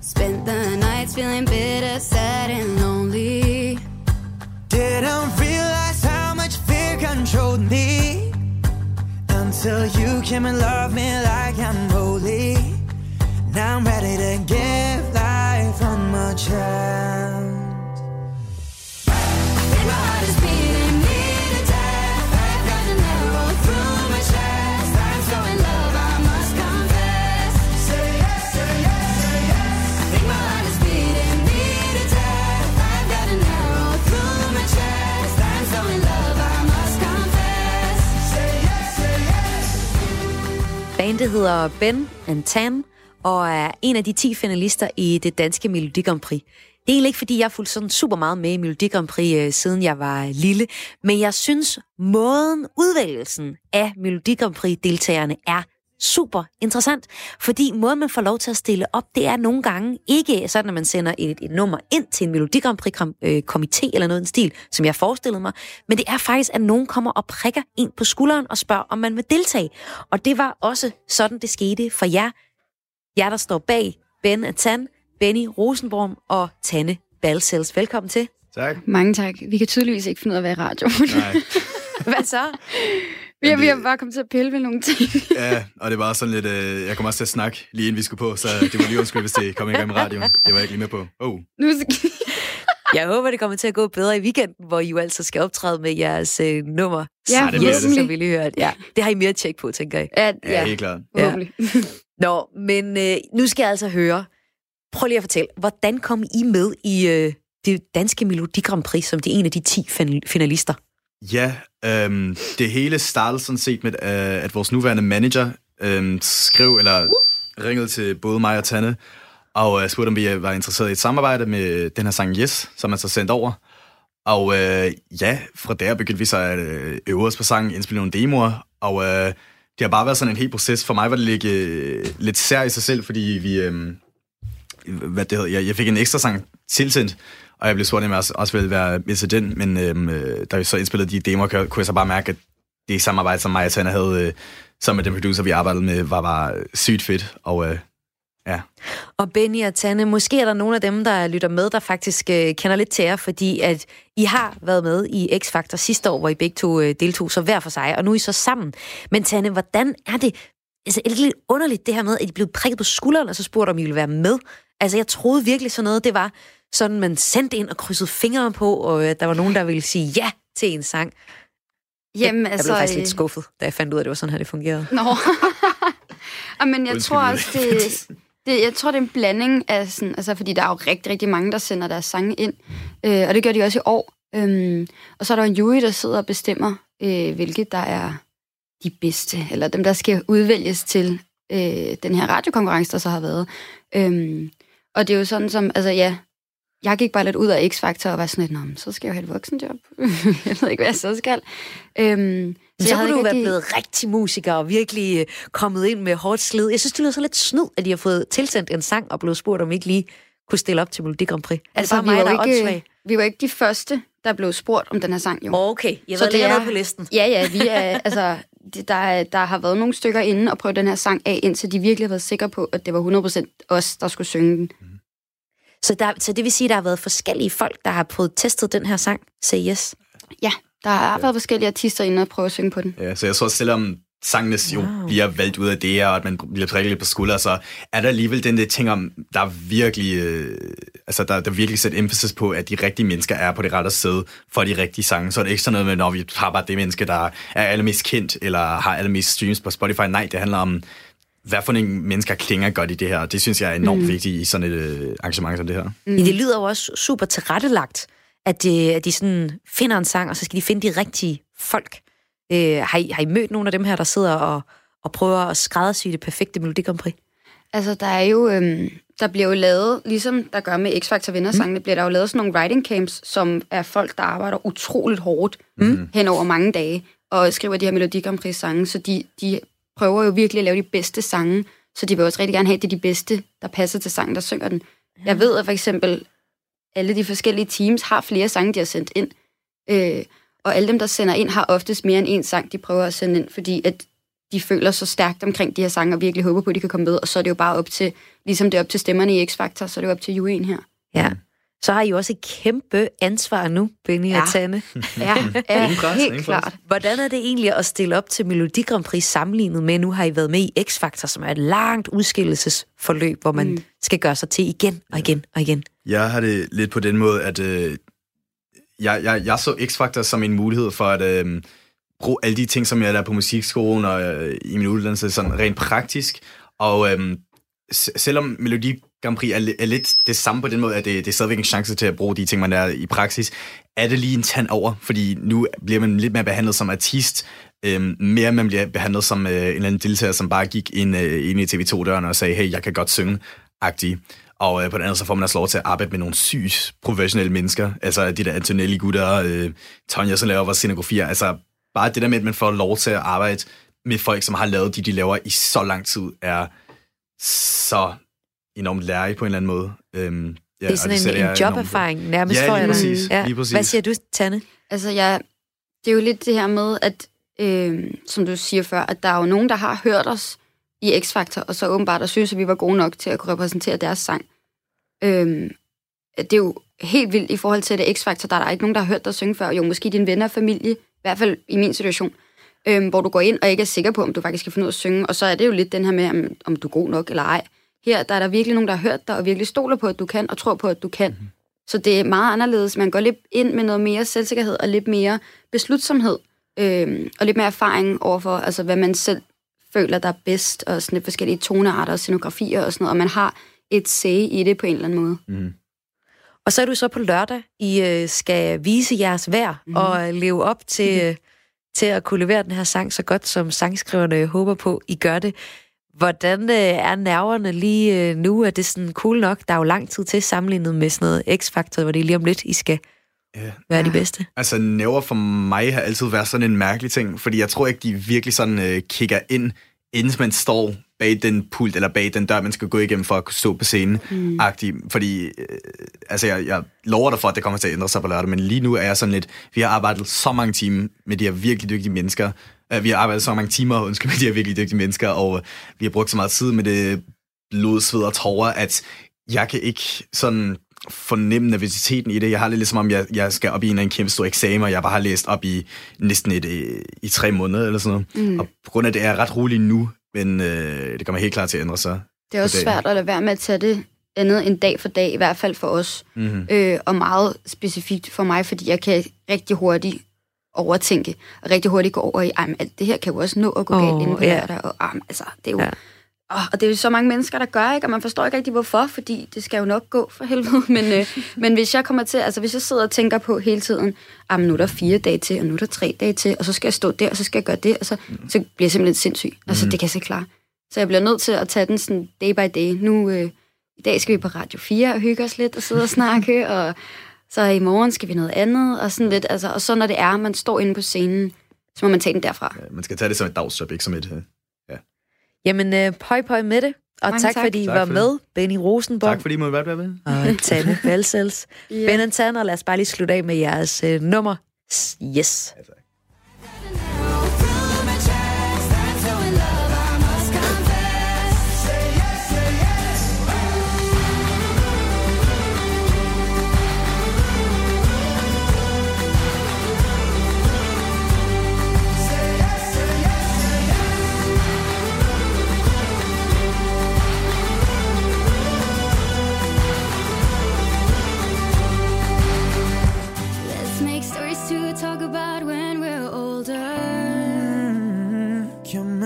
Spent the nights feeling bitter, sad, and lonely. Didn't realize how much fear controlled me until you came and loved me like I'm holy. Now I'm ready to give life one more chance. Bandet hedder Ben and Tan og er en af de 10 finalister i det danske Melodi Grand Prix. Det er egentlig ikke, fordi jeg har fulgt sådan super meget med i Melodi Grand Prix, øh, siden jeg var lille, men jeg synes, måden udvælgelsen af Melodi Grand Prix-deltagerne er super interessant, fordi måden, man får lov til at stille op, det er nogle gange ikke sådan, at man sender et, et nummer ind til en Melodi Grand Prix-komité eller noget i den stil, som jeg forestillede mig, men det er faktisk, at nogen kommer og prikker ind på skulderen og spørger, om man vil deltage. Og det var også sådan, det skete for jer, jer der står bag Ben og Tan, Benny Rosenborg og Tanne Balsels. Velkommen til. Tak. Mange tak. Vi kan tydeligvis ikke finde ud af at være i radio. Nej. [LAUGHS] [LAUGHS] Hvad så? Vi har, vi har bare kommet til at pille ved nogle ting. Ja, og det var også sådan lidt... Øh, jeg kom også til at snakke lige inden vi skulle på, så det var lige undskyld, hvis det kom igennem radioen. Det var jeg ikke lige med på. Oh. Nu [LAUGHS] Jeg håber, det kommer til at gå bedre i weekenden, hvor I jo altså skal optræde med jeres øh, nummer. Ja, yes, forhåbentlig. som vi lige hørte. Ja, det har I mere tjek på, tænker jeg. Ja, Ja, helt klart. Ja. Nå, men øh, nu skal jeg altså høre. Prøv lige at fortælle, hvordan kom I med i øh, det danske Melodi Grand Prix, som det er en af de 10 fin- finalister? Ja, øhm, det hele startede sådan set med, øh, at vores nuværende manager øhm, skrev eller ringede til både mig og Tanne, og øh, spurgte, om vi var interesseret i et samarbejde med den her sang Yes, som man så sendt over. Og øh, ja, fra der begyndte vi så at øh, øve os på sangen, indspille nogle demoer, og øh, det har bare været sådan en hel proces. For mig var det lidt, øh, lidt sær i sig selv, fordi vi... Øh, hvad det hedder, jeg, jeg fik en ekstra sang tilsendt, og jeg blev spurgt, om jeg også, ville være med til den, men øhm, øh, da vi så indspillede de demoer, kunne jeg så bare mærke, at det samarbejde, som Maja Tanner havde øh, sammen med den producer, vi arbejdede med, var bare sygt fedt, og øh, ja. Og Benny og Tanne, måske er der nogle af dem, der lytter med, der faktisk øh, kender lidt til jer, fordi at I har været med i X-Factor sidste år, hvor I begge to øh, deltog så hver for sig, og nu er I så sammen. Men Tanne, hvordan er det? Altså, er det lidt underligt det her med, at I blev prikket på skulderen, og så spurgte, om I ville være med? Altså, jeg troede virkelig sådan noget, det var sådan, man sendte ind og krydsede fingre på, og øh, der var nogen, der ville sige ja til en sang. Jamen, jeg, altså, jeg blev faktisk øh, lidt skuffet, da jeg fandt ud af, at det var sådan her, det fungerede. Nå. [LAUGHS] Men jeg Undskyld, tror også, det, det, jeg tror, det er en blanding af sådan, altså, fordi der er jo rigtig, rigtig mange, der sender deres sange ind, øh, og det gør de også i år. Øhm, og så er der en jury, der sidder og bestemmer, øh, hvilket der er de bedste, eller dem, der skal udvælges til øh, den her radiokonkurrence, der så har været. Øhm, og det er jo sådan som, altså ja, jeg gik bare lidt ud af X-Factor og var sådan lidt, Nå, så skal jeg jo have et voksenjob. [LAUGHS] jeg ved ikke, hvad jeg så skal. Øhm, så, så kunne du være rigtig- blevet rigtig musiker og virkelig øh, kommet ind med hårdt slid. Jeg synes, det lyder så lidt snyd, at de har fået tilsendt en sang og blevet spurgt, om ikke lige kunne stille op til Melodi Grand Prix. Altså, er det vi, bare var mig, der er ikke, vi var ikke de første, der blev spurgt om den her sang, jo. Okay, jeg ved, længere nede på listen. Ja, ja, vi er, [LAUGHS] altså, det, der, er- der har været nogle stykker inden og prøve den her sang af, indtil de virkelig har været sikre på, at det var 100% os, der skulle synge den. Så, der, så det vil sige, at der har været forskellige folk, der har prøvet testet den her sang. Say yes. Ja, der har været forskellige artister inde og prøve at synge på den. Ja, så jeg tror, selvom sangene jo Wow. bliver valgt ud af det her, og at man bliver prikket lidt på skulderen, så er der alligevel den der ting om, der er virkelig, øh, altså der, der er virkelig sat emphasis på, at de rigtige mennesker er på det rette sted for de rigtige sange. Så er det ikke sådan noget med, når vi har bare det menneske, der er allermest kendt, eller har allermest streams på Spotify. Nej, det handler om, hvad for nogle mennesker klinger godt i det her. Det synes jeg er enormt Mm. vigtigt i sådan et øh, arrangement som det her. Mm. Det lyder jo også super tilrettelagt, at de, at de sådan finder en sang, og så skal de finde de rigtige folk. Øh, har, I, har I mødt nogle af dem her, der sidder og, og prøver at skræddersy det perfekte Melodi Grand Prix? Altså, der er jo, øhm, der bliver jo lavet, ligesom der gør med X-Factor vindersangene, mm. bliver der jo lavet sådan nogle writing camps, som er folk, der arbejder utroligt hårdt mm. hen over mange dage, og skriver de her Melodi Grand Prix sange, så de, de prøver jo virkelig at lave de bedste sange, så de vil også rigtig gerne have, at det er de bedste, der passer til sangen, der synger den. Jeg ved, at for eksempel alle de forskellige teams har flere sange, de har sendt ind, øh, og alle dem, der sender ind, har oftest mere end en sang, de prøver at sende ind, fordi at de føler så stærkt omkring de her sange, og virkelig håber på, at de kan komme med, og så er det jo bare op til, ligesom det er op til stemmerne i X-Factor, så er det jo op til juryen her. Ja. Så har I jo også et kæmpe ansvar nu, Benny Ja. og Tanne. [LAUGHS] Ja, ja Ingen pres, helt ingen pres. klart. Hvordan er det egentlig at stille op til Melodi Grand Prix sammenlignet med, nu har I været med i X-Factor, som er et langt udskillelsesforløb, hvor man mm. skal gøre sig til igen og igen og igen. Jeg har det lidt på den måde, at øh, jeg, jeg, jeg så X-Factor som en mulighed for at øh, bruge alle de ting, som jeg lærer på musikskolen og øh, i min uddannelse, sådan rent praktisk. Og øh, s- selvom Melodi Grand Prix er, er lidt det samme på den måde, at det, det er stadigvæk en chance til at bruge de ting, man er i praksis. Er det lige en tand over? Fordi nu bliver man lidt mere behandlet som artist, øhm, mere man bliver behandlet som øh, en eller anden deltager, som bare gik ind, øh, ind i TV2-døren og sagde, hey, jeg kan godt synge, agtig. Og øh, på den anden så får man også lov til at arbejde med nogle sygt professionelle mennesker. Altså de der Antonelli-gutter, øh, Tonja, som laver vores scenografier. Altså bare det der med, at man får lov til at arbejde med folk, som har lavet de, de laver i så lang tid, er så enormt lærig på en eller anden måde. Øhm, ja, det er og sådan en, sætter en jeg enormt joberfaring nærmest Ja, for jer. præcis, Ja. lige præcis. Hvad siger du, Tanne? Altså, jeg, det er jo lidt det her med, at, øh, som du siger før, at der er jo nogen, der har hørt os i X-Factor, og så åbenbart der synes, at vi var gode nok til at kunne repræsentere deres sang. Øh, det er jo helt vildt i forhold til det X-Factor, der er der ikke nogen, der har hørt dig synge før. Jo, måske din venner og familie, i hvert fald i min situation, øh, hvor du går ind og ikke er sikker på, om du faktisk kan finde ud af at synge. Og så er det jo lidt den her med, om, om du er god nok eller ej. Her der er der virkelig nogen, der har hørt dig, og virkelig stoler på, at du kan, og tror på, at du kan. Mm. Så det er meget anderledes. Man går lidt ind med noget mere selvsikkerhed og lidt mere beslutsomhed. Øh, og lidt mere erfaring overfor, altså, hvad man selv føler, der er bedst, og sådan lidt forskellige tonearter og scenografier og sådan noget. Og man har et say i det på en eller anden måde. Mm. Og så er du så på lørdag, I øh, skal vise jeres værd mm. og leve op til, mm. til at kunne levere den her sang så godt, som sangskriverne håber på, I gør det. Hvordan øh, er nerverne lige øh, nu? Er det sådan cool nok? Der er jo lang tid til sammenlignet med sådan noget X-Factor, hvor det er lige om lidt, I skal Ja. være de bedste. Altså, næver for mig har altid været sådan en mærkelig ting, fordi jeg tror ikke, de virkelig sådan øh, kigger ind, inden man står bag den pult, eller bag den dør, man skal gå igennem for at kunne stå på scenen. Mm. Agtig, fordi, øh, altså, jeg, jeg lover dig for, at det kommer til at ændre sig på lørdag, men lige nu er jeg sådan lidt, vi har arbejdet så mange timer med de her virkelig dygtige mennesker. Uh, vi har arbejdet så mange timer, undskyld, med de her virkelig dygtige mennesker, og uh, vi har brugt så meget tid med det blod, sved og tårer, at jeg kan ikke sådan fornemme nervøsiteten i det. Jeg har det ligesom om, jeg, jeg skal op i en anden kæmpe stor eksamen, og jeg bare har læst op i næsten et, øh, i tre måneder eller sådan noget. Mm. Og på grund af det er jeg ret rolig nu, men øh, det kommer helt klart til at ændre sig. Det er også svært at lade være med at tage det andet end dag for dag, i hvert fald for os. Mhm. Øh, og meget specifikt for mig, fordi jeg kan rigtig hurtigt overtænke, og rigtig hurtigt gå over i, ej, alt det her kan jo også nå at gå Åh, galt inden på ja. lørdag, og ej, altså, det er jo... Ja. Oh, og det er jo så mange mennesker, der gør, ikke? Og man forstår ikke rigtig, hvorfor, fordi det skal jo nok gå for helvede. [LAUGHS] Men, øh, men hvis jeg kommer til, altså hvis jeg sidder og tænker på hele tiden, ah, nu er der fire dage til, og nu er der tre dage til, og så skal jeg stå der, og så skal jeg gøre det, og så, så bliver jeg simpelthen sindssyg. Altså, Mhm. det kan jeg så ikke klare. Så jeg bliver nødt til at tage den sådan day by day. Nu, øh, i dag skal vi på Radio 4 og hygge os lidt og sidde og snakke, og så i morgen skal vi noget andet, og sådan lidt, altså, og så når det er, man står inde på scenen, så må man tage den derfra. Man skal tage det som et dagsjob, ikke som et... Øh. Jamen, øh, pøj pøj med det. Og Mange tak, tak. fordi I Tak var for med, Benny Rosenborg Tak fordi I måtte være med. og [LAUGHS] Tanne Valsels. Ja. Ben Tanner, lad os bare lige slutte af med jeres øh, nummer. Yes. Let's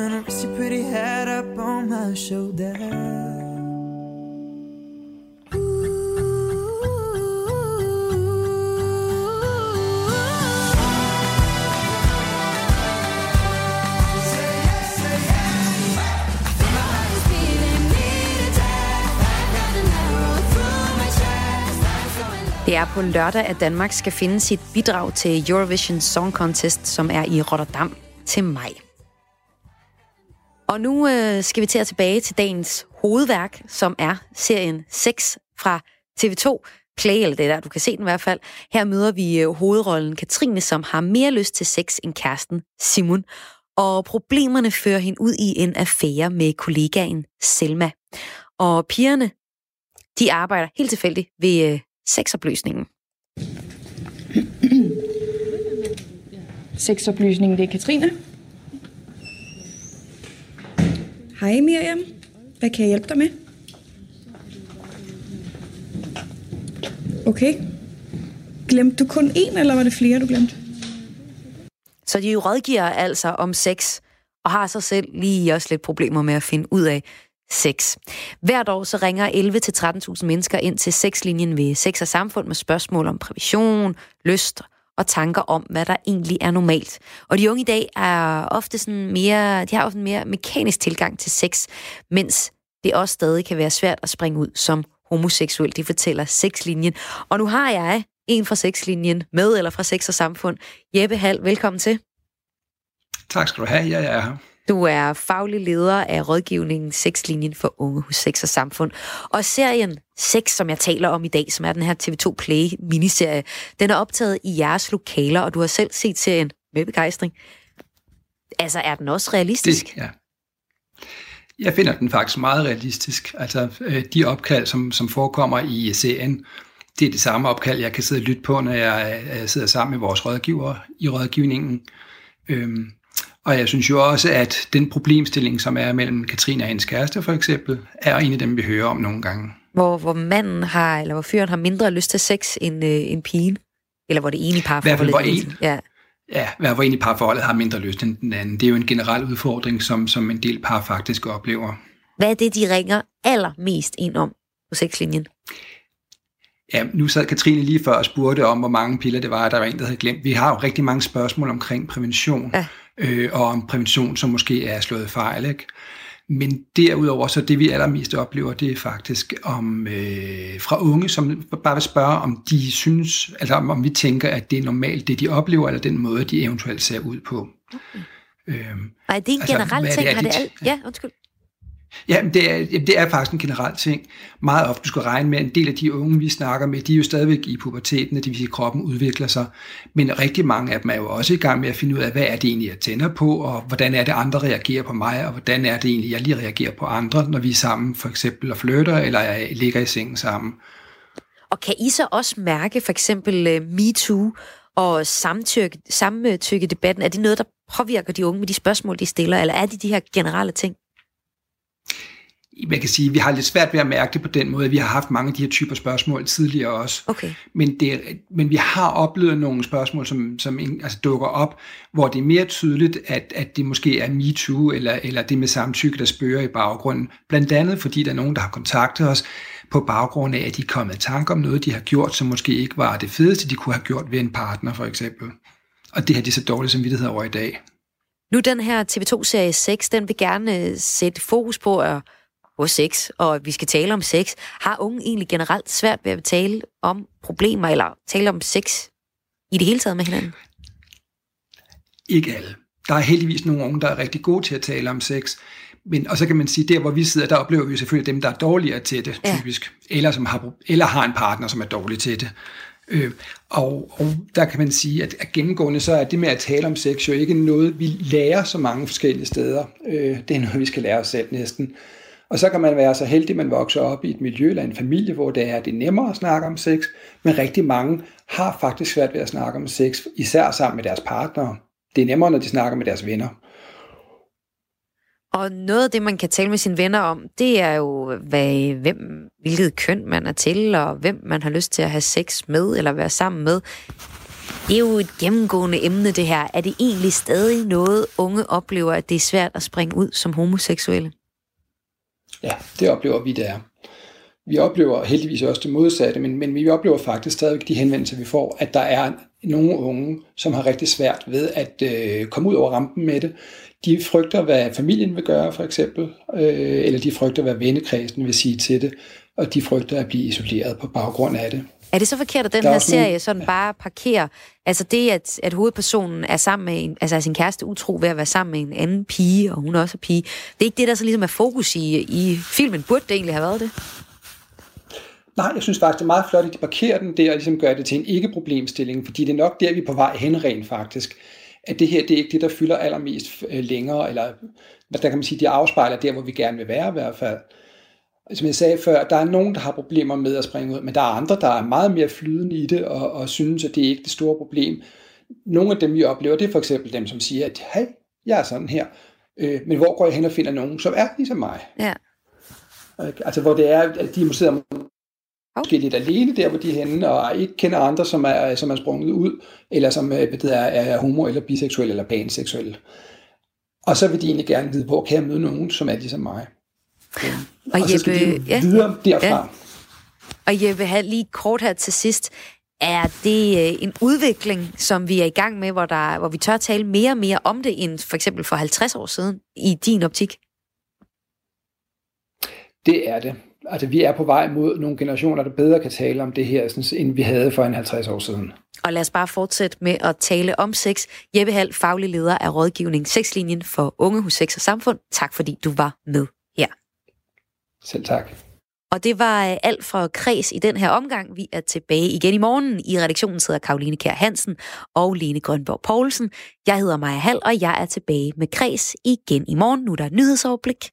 Come and rest your pretty head up on my shoulder. Det er på lørdag, at Danmark skal finde sit bidrag til Eurovision Song Contest, som er i Rotterdam til maj. Og nu øh, skal vi til at tilbage til dagens hovedværk, som er serien 6 fra TV2 Play, eller det er der, du kan se den i hvert fald. Her møder vi øh, hovedrollen Katrine, som har mere lyst til sex end kæresten Simon. Og problemerne fører hende ud i en affære med kollegaen Selma. Og pigerne, de arbejder helt tilfældigt ved øh, sexopløsningen. Sexoplysningen, det er Katrine. Hej Miriam. Hvad kan jeg hjælpe dig med? Okay. Glemte du kun en, eller var det flere, du glemte? Så de jo rådgiver altså om sex, og har så selv lige også lidt problemer med at finde ud af sex. Hvert år så ringer 11-13.000 mennesker ind til sexlinjen ved Sex og Samfund med spørgsmål om prævention, lyst og tanker om, hvad der egentlig er normalt. Og de unge i dag er ofte sådan mere, de har ofte en mere mekanisk tilgang til sex, mens det også stadig kan være svært at springe ud som homoseksuel. Det fortæller sexlinjen. Og nu har jeg en fra sexlinjen med, eller fra Sex og Samfund. Jeppe Hal, velkommen til. Tak skal du have. Ja, jeg er her. Du er faglig leder af rådgivningen Sexlinjen for unge hos Sex og Samfund. Og serien Sex, som jeg taler om i dag, som er den her TV2 Play miniserie, den er optaget i jeres lokaler, og du har selv set serien med begejstring. Altså, er den også realistisk? Det, ja. Jeg finder den faktisk meget realistisk. Altså, øh, de opkald, som, som forekommer i serien, det er det samme opkald, jeg kan sidde og lytte på, når jeg, jeg sidder sammen med vores rådgiver i rådgivningen. Øhm, og jeg synes jo også, at den problemstilling, som er mellem Katrine og hendes kæreste for eksempel, er en af dem, vi hører om nogle gange. Hvor, hvor manden har, eller hvor fyren har mindre lyst til sex end, øh, end pigen? Eller hvor det ene par I hvert fald, hvor en, ja. Ja, hvor en i parforholdet har mindre lyst end den anden. Det er jo en generel udfordring, som, som en del par faktisk oplever. Hvad er det, de ringer allermest ind om på sexlinjen? Ja, nu sad Katrine lige før og spurgte om, hvor mange piller det var, der var en, der havde glemt. Vi har jo rigtig mange spørgsmål omkring prævention, ja. Øh, og om prævention, som måske er slået fejl. Ikke? Men derudover, så det vi allermest oplever, det er faktisk om øh, fra unge, som bare vil spørge, om de synes, eller om, om vi tænker, at det er normalt, det de oplever, eller den måde, de eventuelt ser ud på. Okay. Øhm, Nej, det er en altså, generel ting. Det, har det alt... Ja, undskyld. Ja, det er, det er faktisk en generel ting. Meget ofte, du skal regne med, at en del af de unge, vi snakker med, de er jo stadigvæk i puberteten, det vil sige, at kroppen udvikler sig. Men rigtig mange af dem er jo også i gang med at finde ud af, hvad er det egentlig, jeg tænder på, og hvordan er det, andre reagerer på mig, og hvordan er det egentlig, jeg lige reagerer på andre, når vi er sammen for eksempel og flytter, eller jeg ligger i sengen sammen. Og kan I så også mærke for eksempel øh, MeToo og samtykke, samtykke debatten, er det noget, der påvirker de unge med de spørgsmål, de stiller, eller er det de her generelle ting? Man kan sige, vi har lidt svært ved at mærke det på den måde. Vi har haft mange af de her typer spørgsmål tidligere også. Okay. Men, det, men vi har oplevet nogle spørgsmål, som, som altså dukker op, hvor det er mere tydeligt, at, at det måske er MeToo, eller, eller det med samtykke, der spørger i baggrunden. Blandt andet, fordi der er nogen, der har kontaktet os på baggrund af, at de er kommet i tanke om noget, de har gjort, som måske ikke var det fedeste, de kunne have gjort ved en partner, for eksempel. Og det har de så dårligt som vidtighed over i dag. Nu den her TV2-serie 6, den vil gerne sætte fokus på at på sex, og vi skal tale om sex. Har unge egentlig generelt svært ved at tale om problemer, eller tale om sex i det hele taget med hinanden? Ikke alle. Der er heldigvis nogle unge, der er rigtig gode til at tale om sex. Men, og så kan man sige, der hvor vi sidder, der oplever vi selvfølgelig dem, der er dårligere til det, ja. typisk. Eller, som har, eller har en partner, som er dårlig til det. Øh, og, og der kan man sige, at, at gennemgående så er det med at tale om sex jo ikke noget, vi lærer så mange forskellige steder. Øh, det er noget, vi skal lære os selv næsten. Og så kan man være så heldig, at man vokser op i et miljø eller en familie, hvor det er, det er nemmere at snakke om sex, men rigtig mange har faktisk svært ved at snakke om sex, især sammen med deres partnere. Det er nemmere, når de snakker med deres venner. Og noget af det, man kan tale med sine venner om, det er jo, hvad, hvem, hvilket køn man er til, og hvem man har lyst til at have sex med, eller være sammen med. Det er jo et gennemgående emne, det her. Er det egentlig stadig noget, unge oplever, at det er svært at springe ud som homoseksuelle? Ja, det oplever vi, det er. Vi oplever heldigvis også det modsatte, men, men vi oplever faktisk stadigvæk de henvendelser, vi får, at der er nogle unge, som har rigtig svært ved at øh, komme ud over rampen med det. De frygter, hvad familien vil gøre, for eksempel, øh, eller de frygter, hvad vennekredsen vil sige til det, og de frygter at blive isoleret på baggrund af det. Er det så forkert, at den her serie sådan bare parkerer, altså det, at, at hovedpersonen er sammen med en, altså er sin kæreste utro ved at være sammen med en anden pige, og hun også er pige, det er ikke det, der så ligesom er fokus i, i filmen. Burde det egentlig have været det? Nej, jeg synes faktisk, det er meget flot, at de parkerer den der og ligesom gør det til en ikke-problemstilling, fordi det er nok der, vi er på vej hen rent faktisk. At det her, det er ikke det, der fylder allermest øh, længere, eller hvad der kan man sige, de afspejler der, hvor vi gerne vil være i hvert fald som jeg sagde før, der er nogen, der har problemer med at springe ud, men der er andre, der er meget mere flydende i det, og, og synes, at det er ikke det store problem. Nogle af dem, vi oplever, det er for eksempel dem, som siger, at hey, jeg er sådan her, øh, men hvor går jeg hen og finder nogen, som er ligesom mig? Ja. Altså, hvor det er, at de måske sidder måske lidt alene der, hvor de er henne, og ikke kender andre, som er, som er sprunget ud, eller som øh, er, er homo, eller biseksuel, eller panseksuel. Og så vil de egentlig gerne vide, hvor kan jeg møde nogen, som er ligesom mig. Og, og så skal de videre derfra. Ja. Og Jeppe, have lige kort her til sidst. Er det øh, en udvikling, som vi er i gang med, hvor, der, hvor vi tør tale mere og mere om det, end for eksempel for 50 år siden, i din optik? Det er det. Altså, vi er på vej mod nogle generationer, der bedre kan tale om det her, sådan, end vi havde for en 50 år siden. Og lad os bare fortsætte med at tale om sex. Jeppe Hall, faglig leder af rådgivning Sexlinjen for Unge hos Sex og Samfund. Tak fordi du var med her. Selv tak. Og det var øh, alt fra Kreds i den her omgang. Vi er tilbage igen i morgen. I redaktionen sidder Karoline Kær Hansen og Lene Grønborg Poulsen. Jeg hedder Maja Hall, og jeg er tilbage med Kreds igen i morgen. Nu er der nyhedsoverblik.